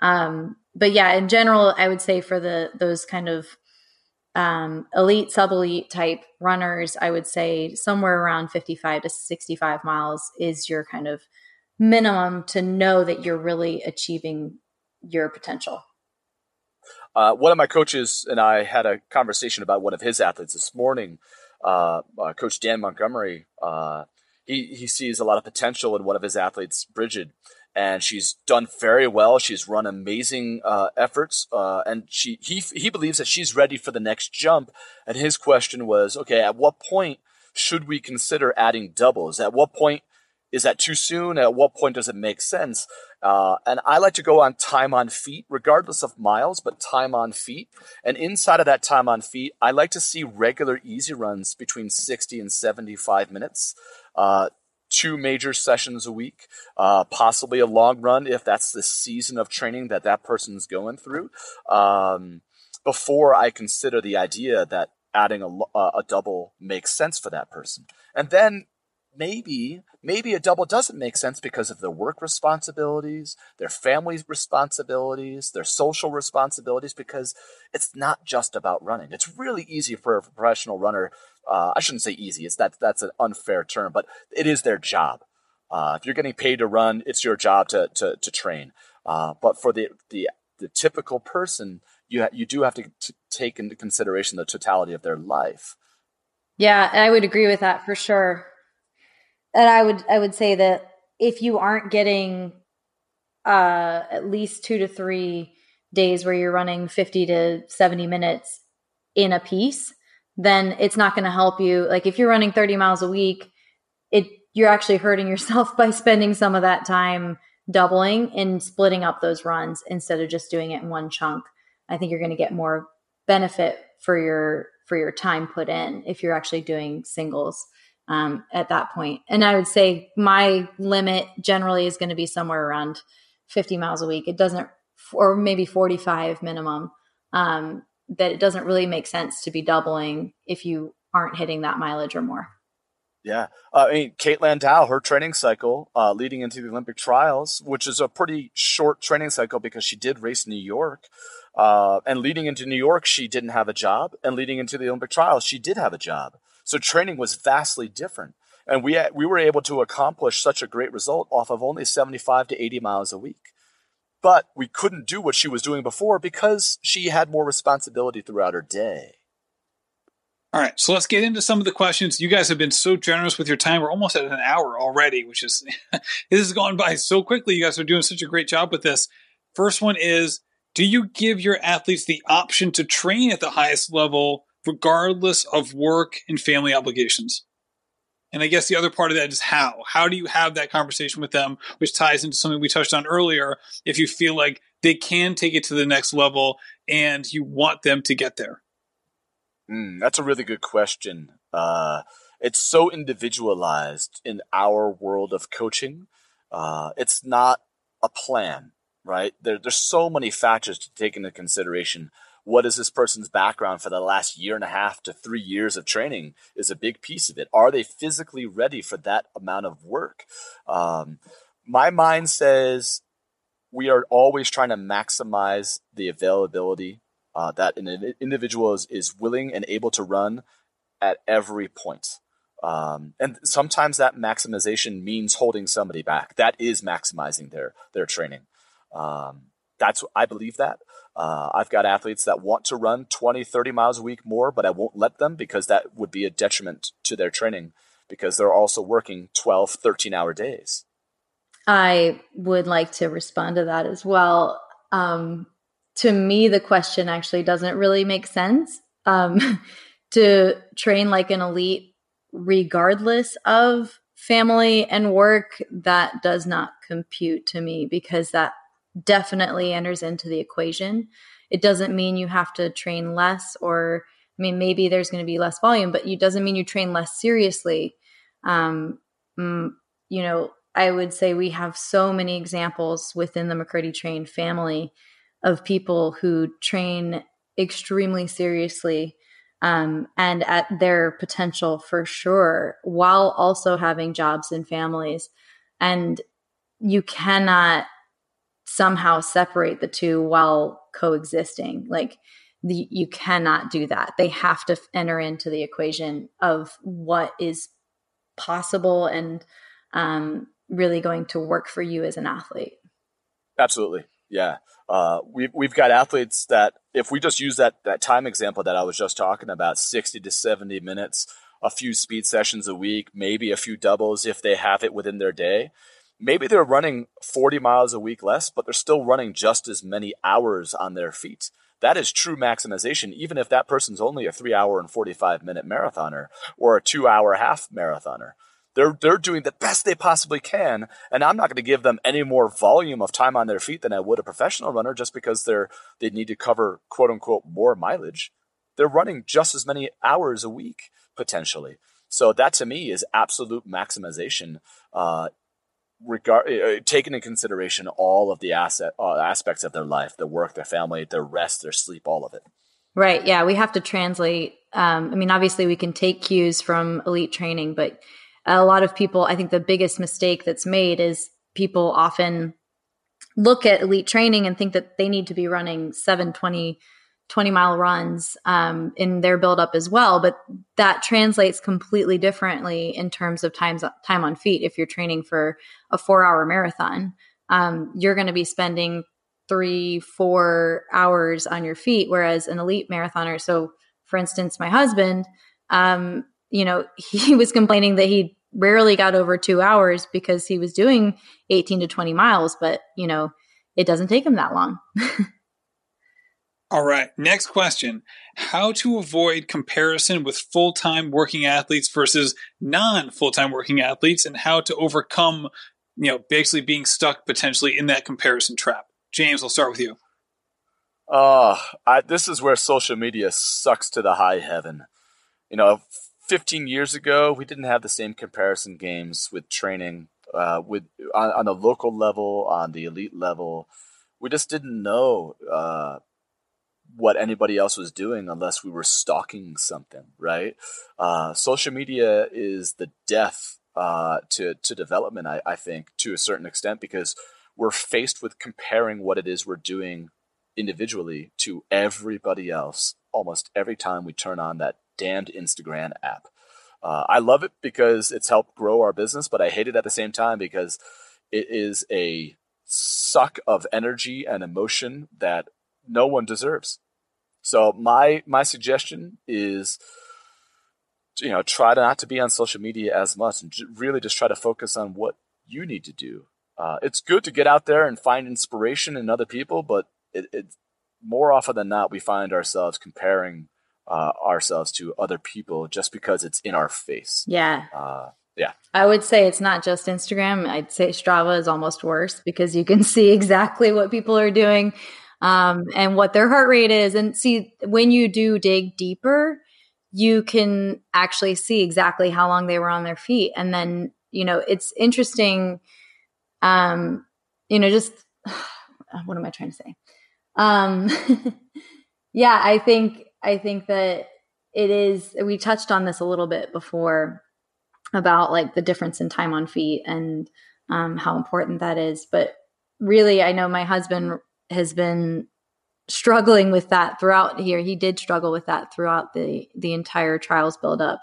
Um, but yeah, in general, I would say for the those kind of um, elite, sub elite type runners, I would say somewhere around 55 to 65 miles is your kind of minimum to know that you're really achieving your potential. Uh, one of my coaches and I had a conversation about one of his athletes this morning. Uh, uh, Coach Dan Montgomery, uh, he, he sees a lot of potential in one of his athletes, Bridget, and she's done very well. She's run amazing uh, efforts, uh, and she he he believes that she's ready for the next jump. And his question was, okay, at what point should we consider adding doubles? At what point is that too soon? At what point does it make sense? Uh, and I like to go on time on feet, regardless of miles, but time on feet. And inside of that time on feet, I like to see regular easy runs between 60 and 75 minutes. Uh, two major sessions a week, uh, possibly a long run if that's the season of training that that person's going through. Um, before I consider the idea that adding a, a double makes sense for that person. And then maybe maybe a double doesn't make sense because of their work responsibilities, their family responsibilities, their social responsibilities because it's not just about running. It's really easy for a professional runner uh, I shouldn't say easy. It's that that's an unfair term, but it is their job. Uh, if you're getting paid to run, it's your job to to, to train. Uh, but for the, the the typical person, you ha- you do have to t- take into consideration the totality of their life. Yeah, I would agree with that for sure. And I would I would say that if you aren't getting uh, at least two to three days where you're running 50 to 70 minutes in a piece, then it's not going to help you. Like if you're running 30 miles a week, it you're actually hurting yourself by spending some of that time doubling and splitting up those runs instead of just doing it in one chunk. I think you're going to get more benefit for your for your time put in if you're actually doing singles um, at that point. And I would say my limit generally is going to be somewhere around 50 miles a week. It doesn't, or maybe 45 minimum. Um, that it doesn't really make sense to be doubling if you aren't hitting that mileage or more. Yeah. Uh, I mean, Kate Landau, her training cycle uh, leading into the Olympic trials, which is a pretty short training cycle because she did race New York. Uh, and leading into New York, she didn't have a job. And leading into the Olympic trials, she did have a job. So training was vastly different. And we, we were able to accomplish such a great result off of only 75 to 80 miles a week but we couldn't do what she was doing before because she had more responsibility throughout her day. All right, so let's get into some of the questions. You guys have been so generous with your time. We're almost at an hour already, which is this has gone by so quickly. You guys are doing such a great job with this. First one is Do you give your athletes the option to train at the highest level regardless of work and family obligations? And I guess the other part of that is how. How do you have that conversation with them, which ties into something we touched on earlier? If you feel like they can take it to the next level and you want them to get there? Mm, that's a really good question. Uh, it's so individualized in our world of coaching. Uh, it's not a plan, right? There, there's so many factors to take into consideration what is this person's background for the last year and a half to three years of training is a big piece of it. Are they physically ready for that amount of work? Um, my mind says we are always trying to maximize the availability uh, that an individual is, is willing and able to run at every point. Um, and sometimes that maximization means holding somebody back. That is maximizing their their training. Um, that's I believe that. Uh, I've got athletes that want to run 20, 30 miles a week more, but I won't let them because that would be a detriment to their training because they're also working 12, 13 hour days. I would like to respond to that as well. Um, to me, the question actually doesn't really make sense. Um, to train like an elite, regardless of family and work, that does not compute to me because that definitely enters into the equation. It doesn't mean you have to train less, or I mean, maybe there's going to be less volume, but it doesn't mean you train less seriously. Um, mm, you know, I would say we have so many examples within the McKirdy Train family of people who train extremely seriously um, and at their potential for sure, while also having jobs and families. And you cannot somehow separate the two while coexisting. Like the, you cannot do that. They have to enter into the equation of what is possible and um, really going to work for you as an athlete. Absolutely. Yeah. Uh, we've, we've got athletes that if we just use that, that time example that I was just talking about, 60 to 70 minutes, a few speed sessions a week, maybe a few doubles if they have it within their day maybe they're running 40 miles a week less, but they're still running just as many hours on their feet. That is true maximization, even if that person's only a three hour and 45 minute marathoner or a two hour half marathoner. They're, they're doing the best they possibly can. And I'm not going to give them any more volume of time on their feet than I would a professional runner just because they're, they need to cover quote unquote more mileage. They're running just as many hours a week potentially. So that to me is absolute maximization. Uh, regard uh, taking into consideration all of the asset uh, aspects of their life their work their family their rest their sleep all of it. Right yeah we have to translate um, i mean obviously we can take cues from elite training but a lot of people i think the biggest mistake that's made is people often look at elite training and think that they need to be running 720 20 mile runs um, in their buildup as well. But that translates completely differently in terms of times time on feet. If you're training for a four hour marathon, um, you're going to be spending three, four hours on your feet, whereas an elite marathoner. So, for instance, my husband, um, you know, he was complaining that he rarely got over two hours because he was doing 18 to 20 miles, but you know, it doesn't take him that long. All right. Next question. How to avoid comparison with full time working athletes versus non full time working athletes and how to overcome, you know, basically being stuck potentially in that comparison trap. James, I'll start with you. Uh, I, this is where social media sucks to the high heaven. You know, 15 years ago, we didn't have the same comparison games with training, uh, with on, on the local level, on the elite level. We just didn't know uh, what anybody else was doing unless we were stalking something, right? Uh, social media is the death uh, to to development, I, I think, to a certain extent, because we're faced with comparing what it is we're doing individually to everybody else almost every time we turn on that damned Instagram app. Uh, I love it because it's helped grow our business, but I hate it at the same time because it is a suck of energy and emotion that no one deserves. So my my suggestion is, you know, try to not to be on social media as much, and really just try to focus on what you need to do. Uh, it's good to get out there and find inspiration in other people, but it, it more often than not we find ourselves comparing uh, ourselves to other people just because it's in our face. Yeah. Uh, yeah. I would say it's not just Instagram. I'd say Strava is almost worse because you can see exactly what people are doing um, and what their heart rate is. And see, when you do dig deeper, you can actually see exactly how long they were on their feet. And then, you know, it's interesting, um, you know, just what am I trying to say? Um, yeah, I think, I think that it is, we touched on this a little bit before about like the difference in time on feet and um, how important that is. But really, I know my husband has been struggling with that throughout here. He did struggle with that throughout the the entire trials build up,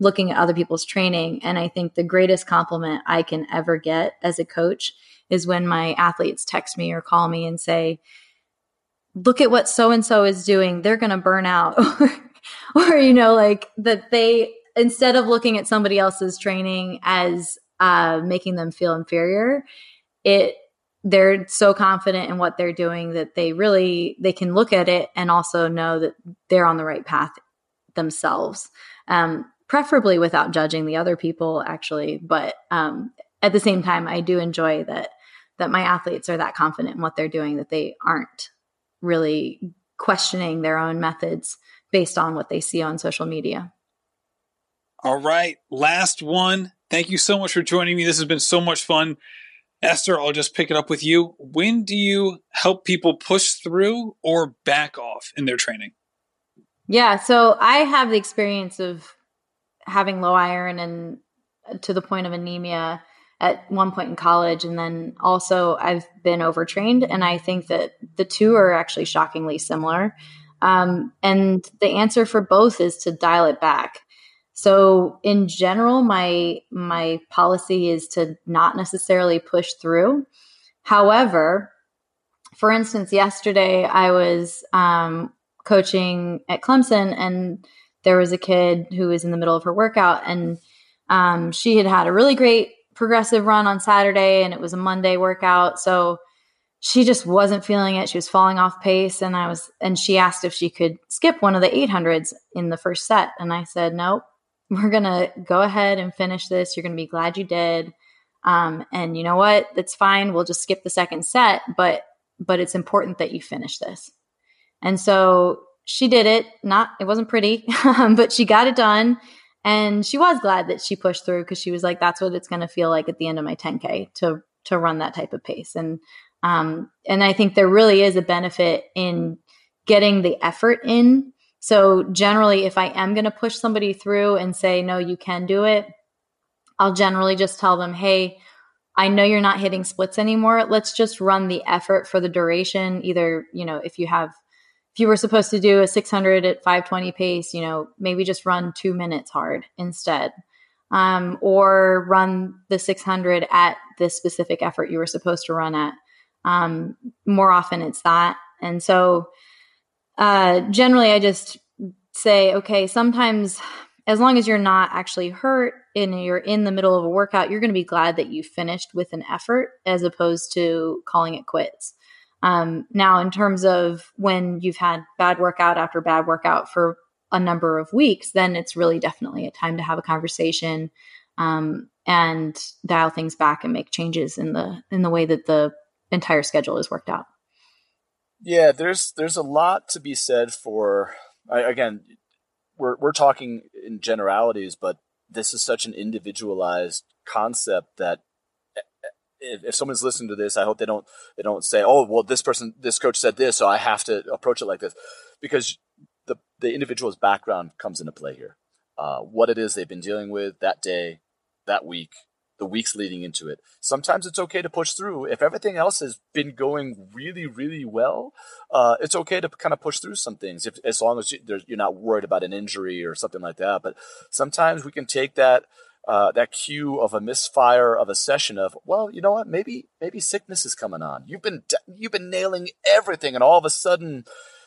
looking at other people's training. And I think the greatest compliment I can ever get as a coach is when my athletes text me or call me and say, look at what so and so is doing. They're going to burn out. or, you know, like that they, instead of looking at somebody else's training as uh, making them feel inferior, it, they're so confident in what they're doing that they really they can look at it and also know that they're on the right path themselves um, preferably without judging the other people actually but um, at the same time i do enjoy that that my athletes are that confident in what they're doing that they aren't really questioning their own methods based on what they see on social media. All right, last one. Thank you so much for joining me. This has been so much fun. Esther, I'll just pick it up with you. When do you help people push through or back off in their training? Yeah, so I have the experience of having low iron and to the point of anemia at one point in college and then also i've been overtrained and i think that the two are actually shockingly similar um, and the answer for both is to dial it back so in general my my policy is to not necessarily push through however for instance yesterday i was um, coaching at clemson and there was a kid who was in the middle of her workout and um, she had had a really great progressive run on Saturday and it was a Monday workout. So she just wasn't feeling it. She was falling off pace. And I was, and she asked if she could skip one of the 800s in the first set. And I said, nope, we're going to go ahead and finish this. You're going to be glad you did. Um, and you know what? That's fine. We'll just skip the second set, but, but it's important that you finish this. And so she did it. Not, it wasn't pretty, but she got it done. And she was glad that she pushed through because she was like, that's what it's going to feel like at the end of my 10K to, to run that type of pace. And, um, and I think there really is a benefit in getting the effort in. So generally, if I am going to push somebody through and say, no, you can do it, I'll generally just tell them, hey, I know you're not hitting splits anymore. Let's just run the effort for the duration. Either, you know, if you have if you were supposed to do a 600 at 520 pace, you know, maybe just run two minutes hard instead. Um, or run the 600 at the specific effort you were supposed to run at. Um, more often it's that. And so uh, generally, I just say, okay, sometimes as long as you're not actually hurt and you're in the middle of a workout, you're going to be glad that you finished with an effort as opposed to calling it quits. Um, now, in terms of when you've had bad workout after bad workout for a number of weeks, then it's really definitely a time to have a conversation um, and dial things back and make changes in the in the way that the entire schedule is worked out. Yeah, there's there's a lot to be said for again, we're we're talking in generalities, but this is such an individualized concept that if, if someone's listening to this, I hope they don't they don't say, "Oh, well, this person, this coach said this, so I have to approach it like this," because the the individual's background comes into play here. Uh, what it is they've been dealing with that day, that week, the weeks leading into it. Sometimes it's okay to push through. If everything else has been going really, really well, uh, it's okay to kind of push through some things, if, as long as you, you're not worried about an injury or something like that. But sometimes we can take that uh, that cue of a misfire of a session of well you know what maybe maybe sickness is coming on you've been you've been nailing everything and all of a sudden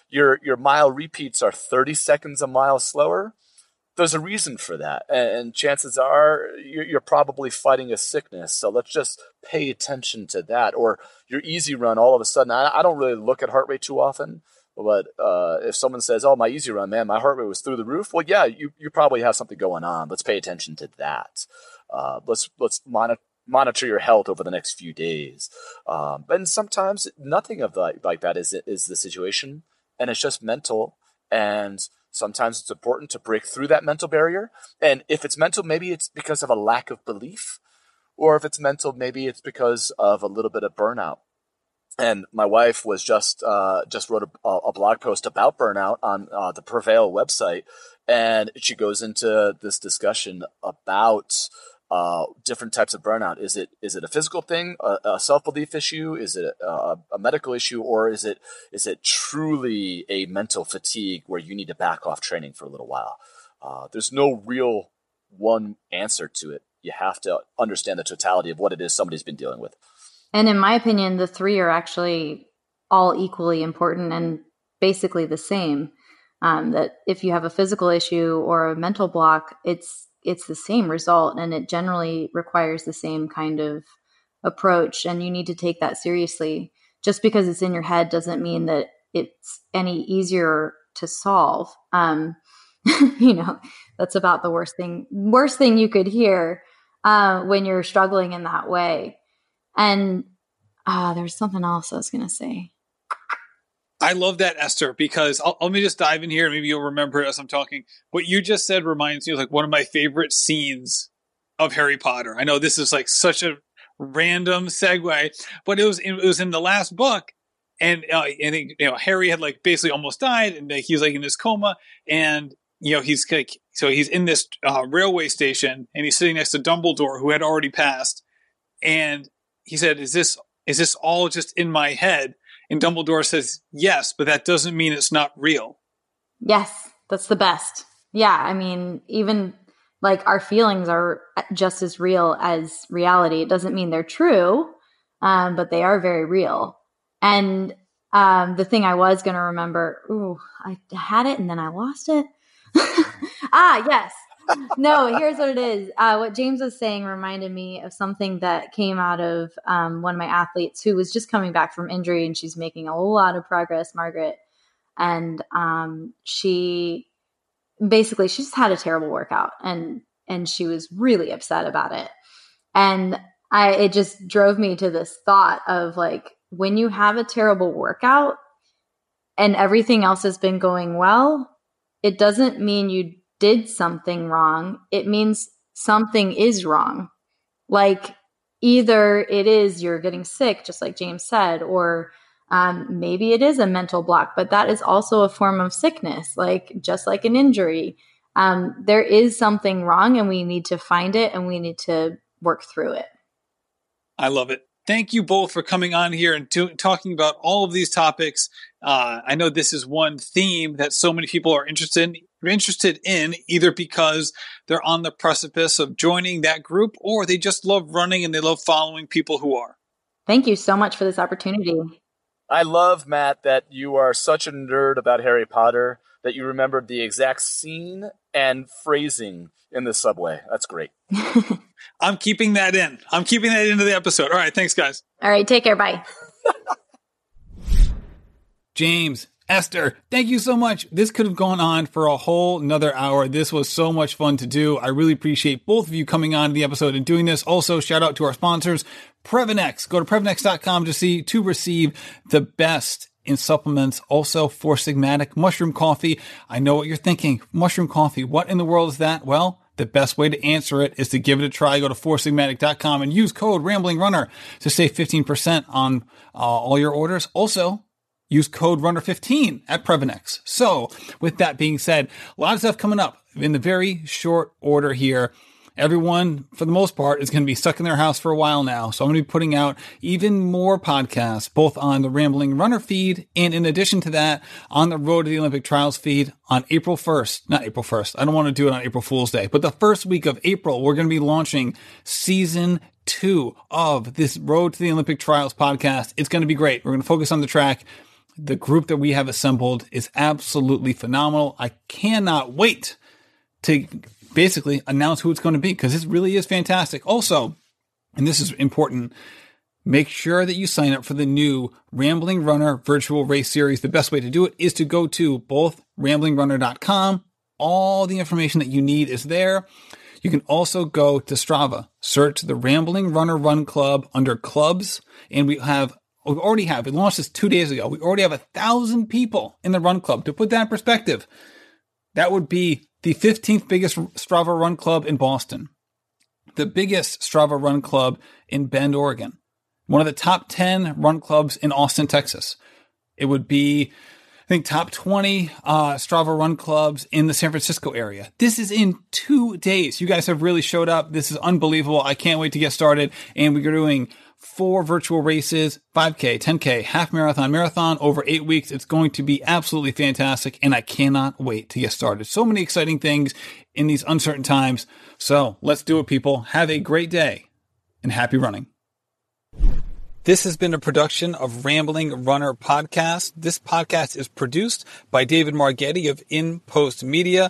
your your mile repeats are 30 seconds a mile slower there's a reason for that and, chances are you're, probably fighting a sickness so let's just pay attention to that or your easy run all of a sudden I, I don't really look at heart rate too often but uh, if someone says, "Oh, my easy run, man, my heart rate was through the roof," well, yeah, you you probably have something going on. Let's pay attention to that. Uh, let's let's monitor monitor your health over the next few days. Um, and sometimes nothing of that like that is is the situation, and it's just mental. And sometimes it's important to break through that mental barrier. And if it's mental, maybe it's because of a lack of belief, or if it's mental, maybe it's because of a little bit of burnout and my wife was just uh, just wrote a, a, blog post about burnout on uh, the Prevail website, and she goes into this discussion about uh, different types of burnout. Is it is it a physical thing, a, a self belief issue? Is it a, a, medical issue, or is it is it truly a mental fatigue where you need to back off training for a little while? Uh, there's no real one answer to it. You have to understand the totality of what it is somebody's been dealing with. And in my opinion, the three are actually all equally important and basically the same. Um, that if you have a physical issue or a mental block, it's it's the same result, and it generally requires the same kind of approach. And you need to take that seriously. Just because it's in your head doesn't mean that it's any easier to solve. Um, you know, that's about the worst thing worst thing you could hear uh, when you're struggling in that way. And uh, there's something else I was going to say. I love that, Esther, because I'll, let me just dive in here maybe you'll remember it as I'm talking. What you just said reminds me of like one of my favorite scenes of Harry Potter. I know this is like such a random segue, but it was it was in the last book, and uh, and you know Harry had like basically almost died, and like, he's like in this coma, and you know he's like so he's in this uh, railway station, and he's sitting next to Dumbledore, who had already passed, and he said, "Is this is this all just in my head?" And Dumbledore says, yes, but that doesn't mean it's not real. Yes, that's the best. Yeah, I mean, even like our feelings are just as real as reality. It doesn't mean they're true, um, but they are very real. And um, the thing I was going to remember, ooh, I had it and then I lost it. ah, yes no, here's what it is. Uh, what James was saying reminded me of something that came out of um, one of my athletes who was just coming back from injury and she's making a lot of progress, Margaret. And um, she basically she just had a terrible workout and and she was really upset about it. And I it just drove me to this thought of like when you have a terrible workout and everything else has been going well, it doesn't mean you did something wrong, it means something is wrong. Like either it is you're getting sick, just like James said, or um, maybe it is a mental block, but that is also a form of sickness, like just like an injury. Um, there is something wrong, and we need to find it and we need to work through it. I love it. Thank you both for coming on here and to- talking about all of these topics. Uh, I know this is one theme that so many people are interested in, interested in either because they're on the precipice of joining that group or they just love running and they love following people who are. Thank you so much for this opportunity. I love, Matt, that you are such a nerd about Harry Potter that you remembered the exact scene and phrasing in the subway. That's great. I'm keeping that in. I'm keeping that into the episode. All right. Thanks, guys. All right. Take care. Bye. James, Esther, thank you so much. This could have gone on for a whole another hour. This was so much fun to do. I really appreciate both of you coming on the episode and doing this. Also, shout out to our sponsors, Previnex. Go to Previnex.com to see, to receive the best in supplements. Also, Four Sigmatic mushroom coffee. I know what you're thinking. Mushroom coffee. What in the world is that? Well, the best way to answer it is to give it a try. Go to foursigmatic.com and use code RamblingRunner to save 15% on uh, all your orders. Also, use code runner15 at Previnex. So with that being said, a lot of stuff coming up in the very short order here. Everyone, for the most part, is going to be stuck in their house for a while now. So I'm going to be putting out even more podcasts, both on the Rambling Runner feed and in addition to that, on the Road to the Olympic Trials feed on April 1st. Not April 1st. I don't want to do it on April Fool's Day, but the first week of April, we're going to be launching season two of this Road to the Olympic Trials podcast. It's going to be great. We're going to focus on the track the group that we have assembled is absolutely phenomenal. I cannot wait to basically announce who it's going to be because this really is fantastic. Also, and this is important, make sure that you sign up for the new Rambling Runner virtual race series. The best way to do it is to go to both ramblingrunner.com. All the information that you need is there. You can also go to Strava, search the Rambling Runner Run Club under clubs, and we have we already have, we launched this two days ago. We already have a thousand people in the run club. To put that in perspective, that would be the 15th biggest Strava run club in Boston, the biggest Strava run club in Bend, Oregon, one of the top 10 run clubs in Austin, Texas. It would be, I think, top 20 uh, Strava run clubs in the San Francisco area. This is in two days. You guys have really showed up. This is unbelievable. I can't wait to get started. And we're doing four virtual races 5K, 10K, half marathon, marathon over eight weeks. It's going to be absolutely fantastic. And I cannot wait to get started. So many exciting things in these uncertain times. So let's do it, people. Have a great day and happy running. This has been a production of Rambling Runner Podcast. This podcast is produced by David Margetti of In Post Media.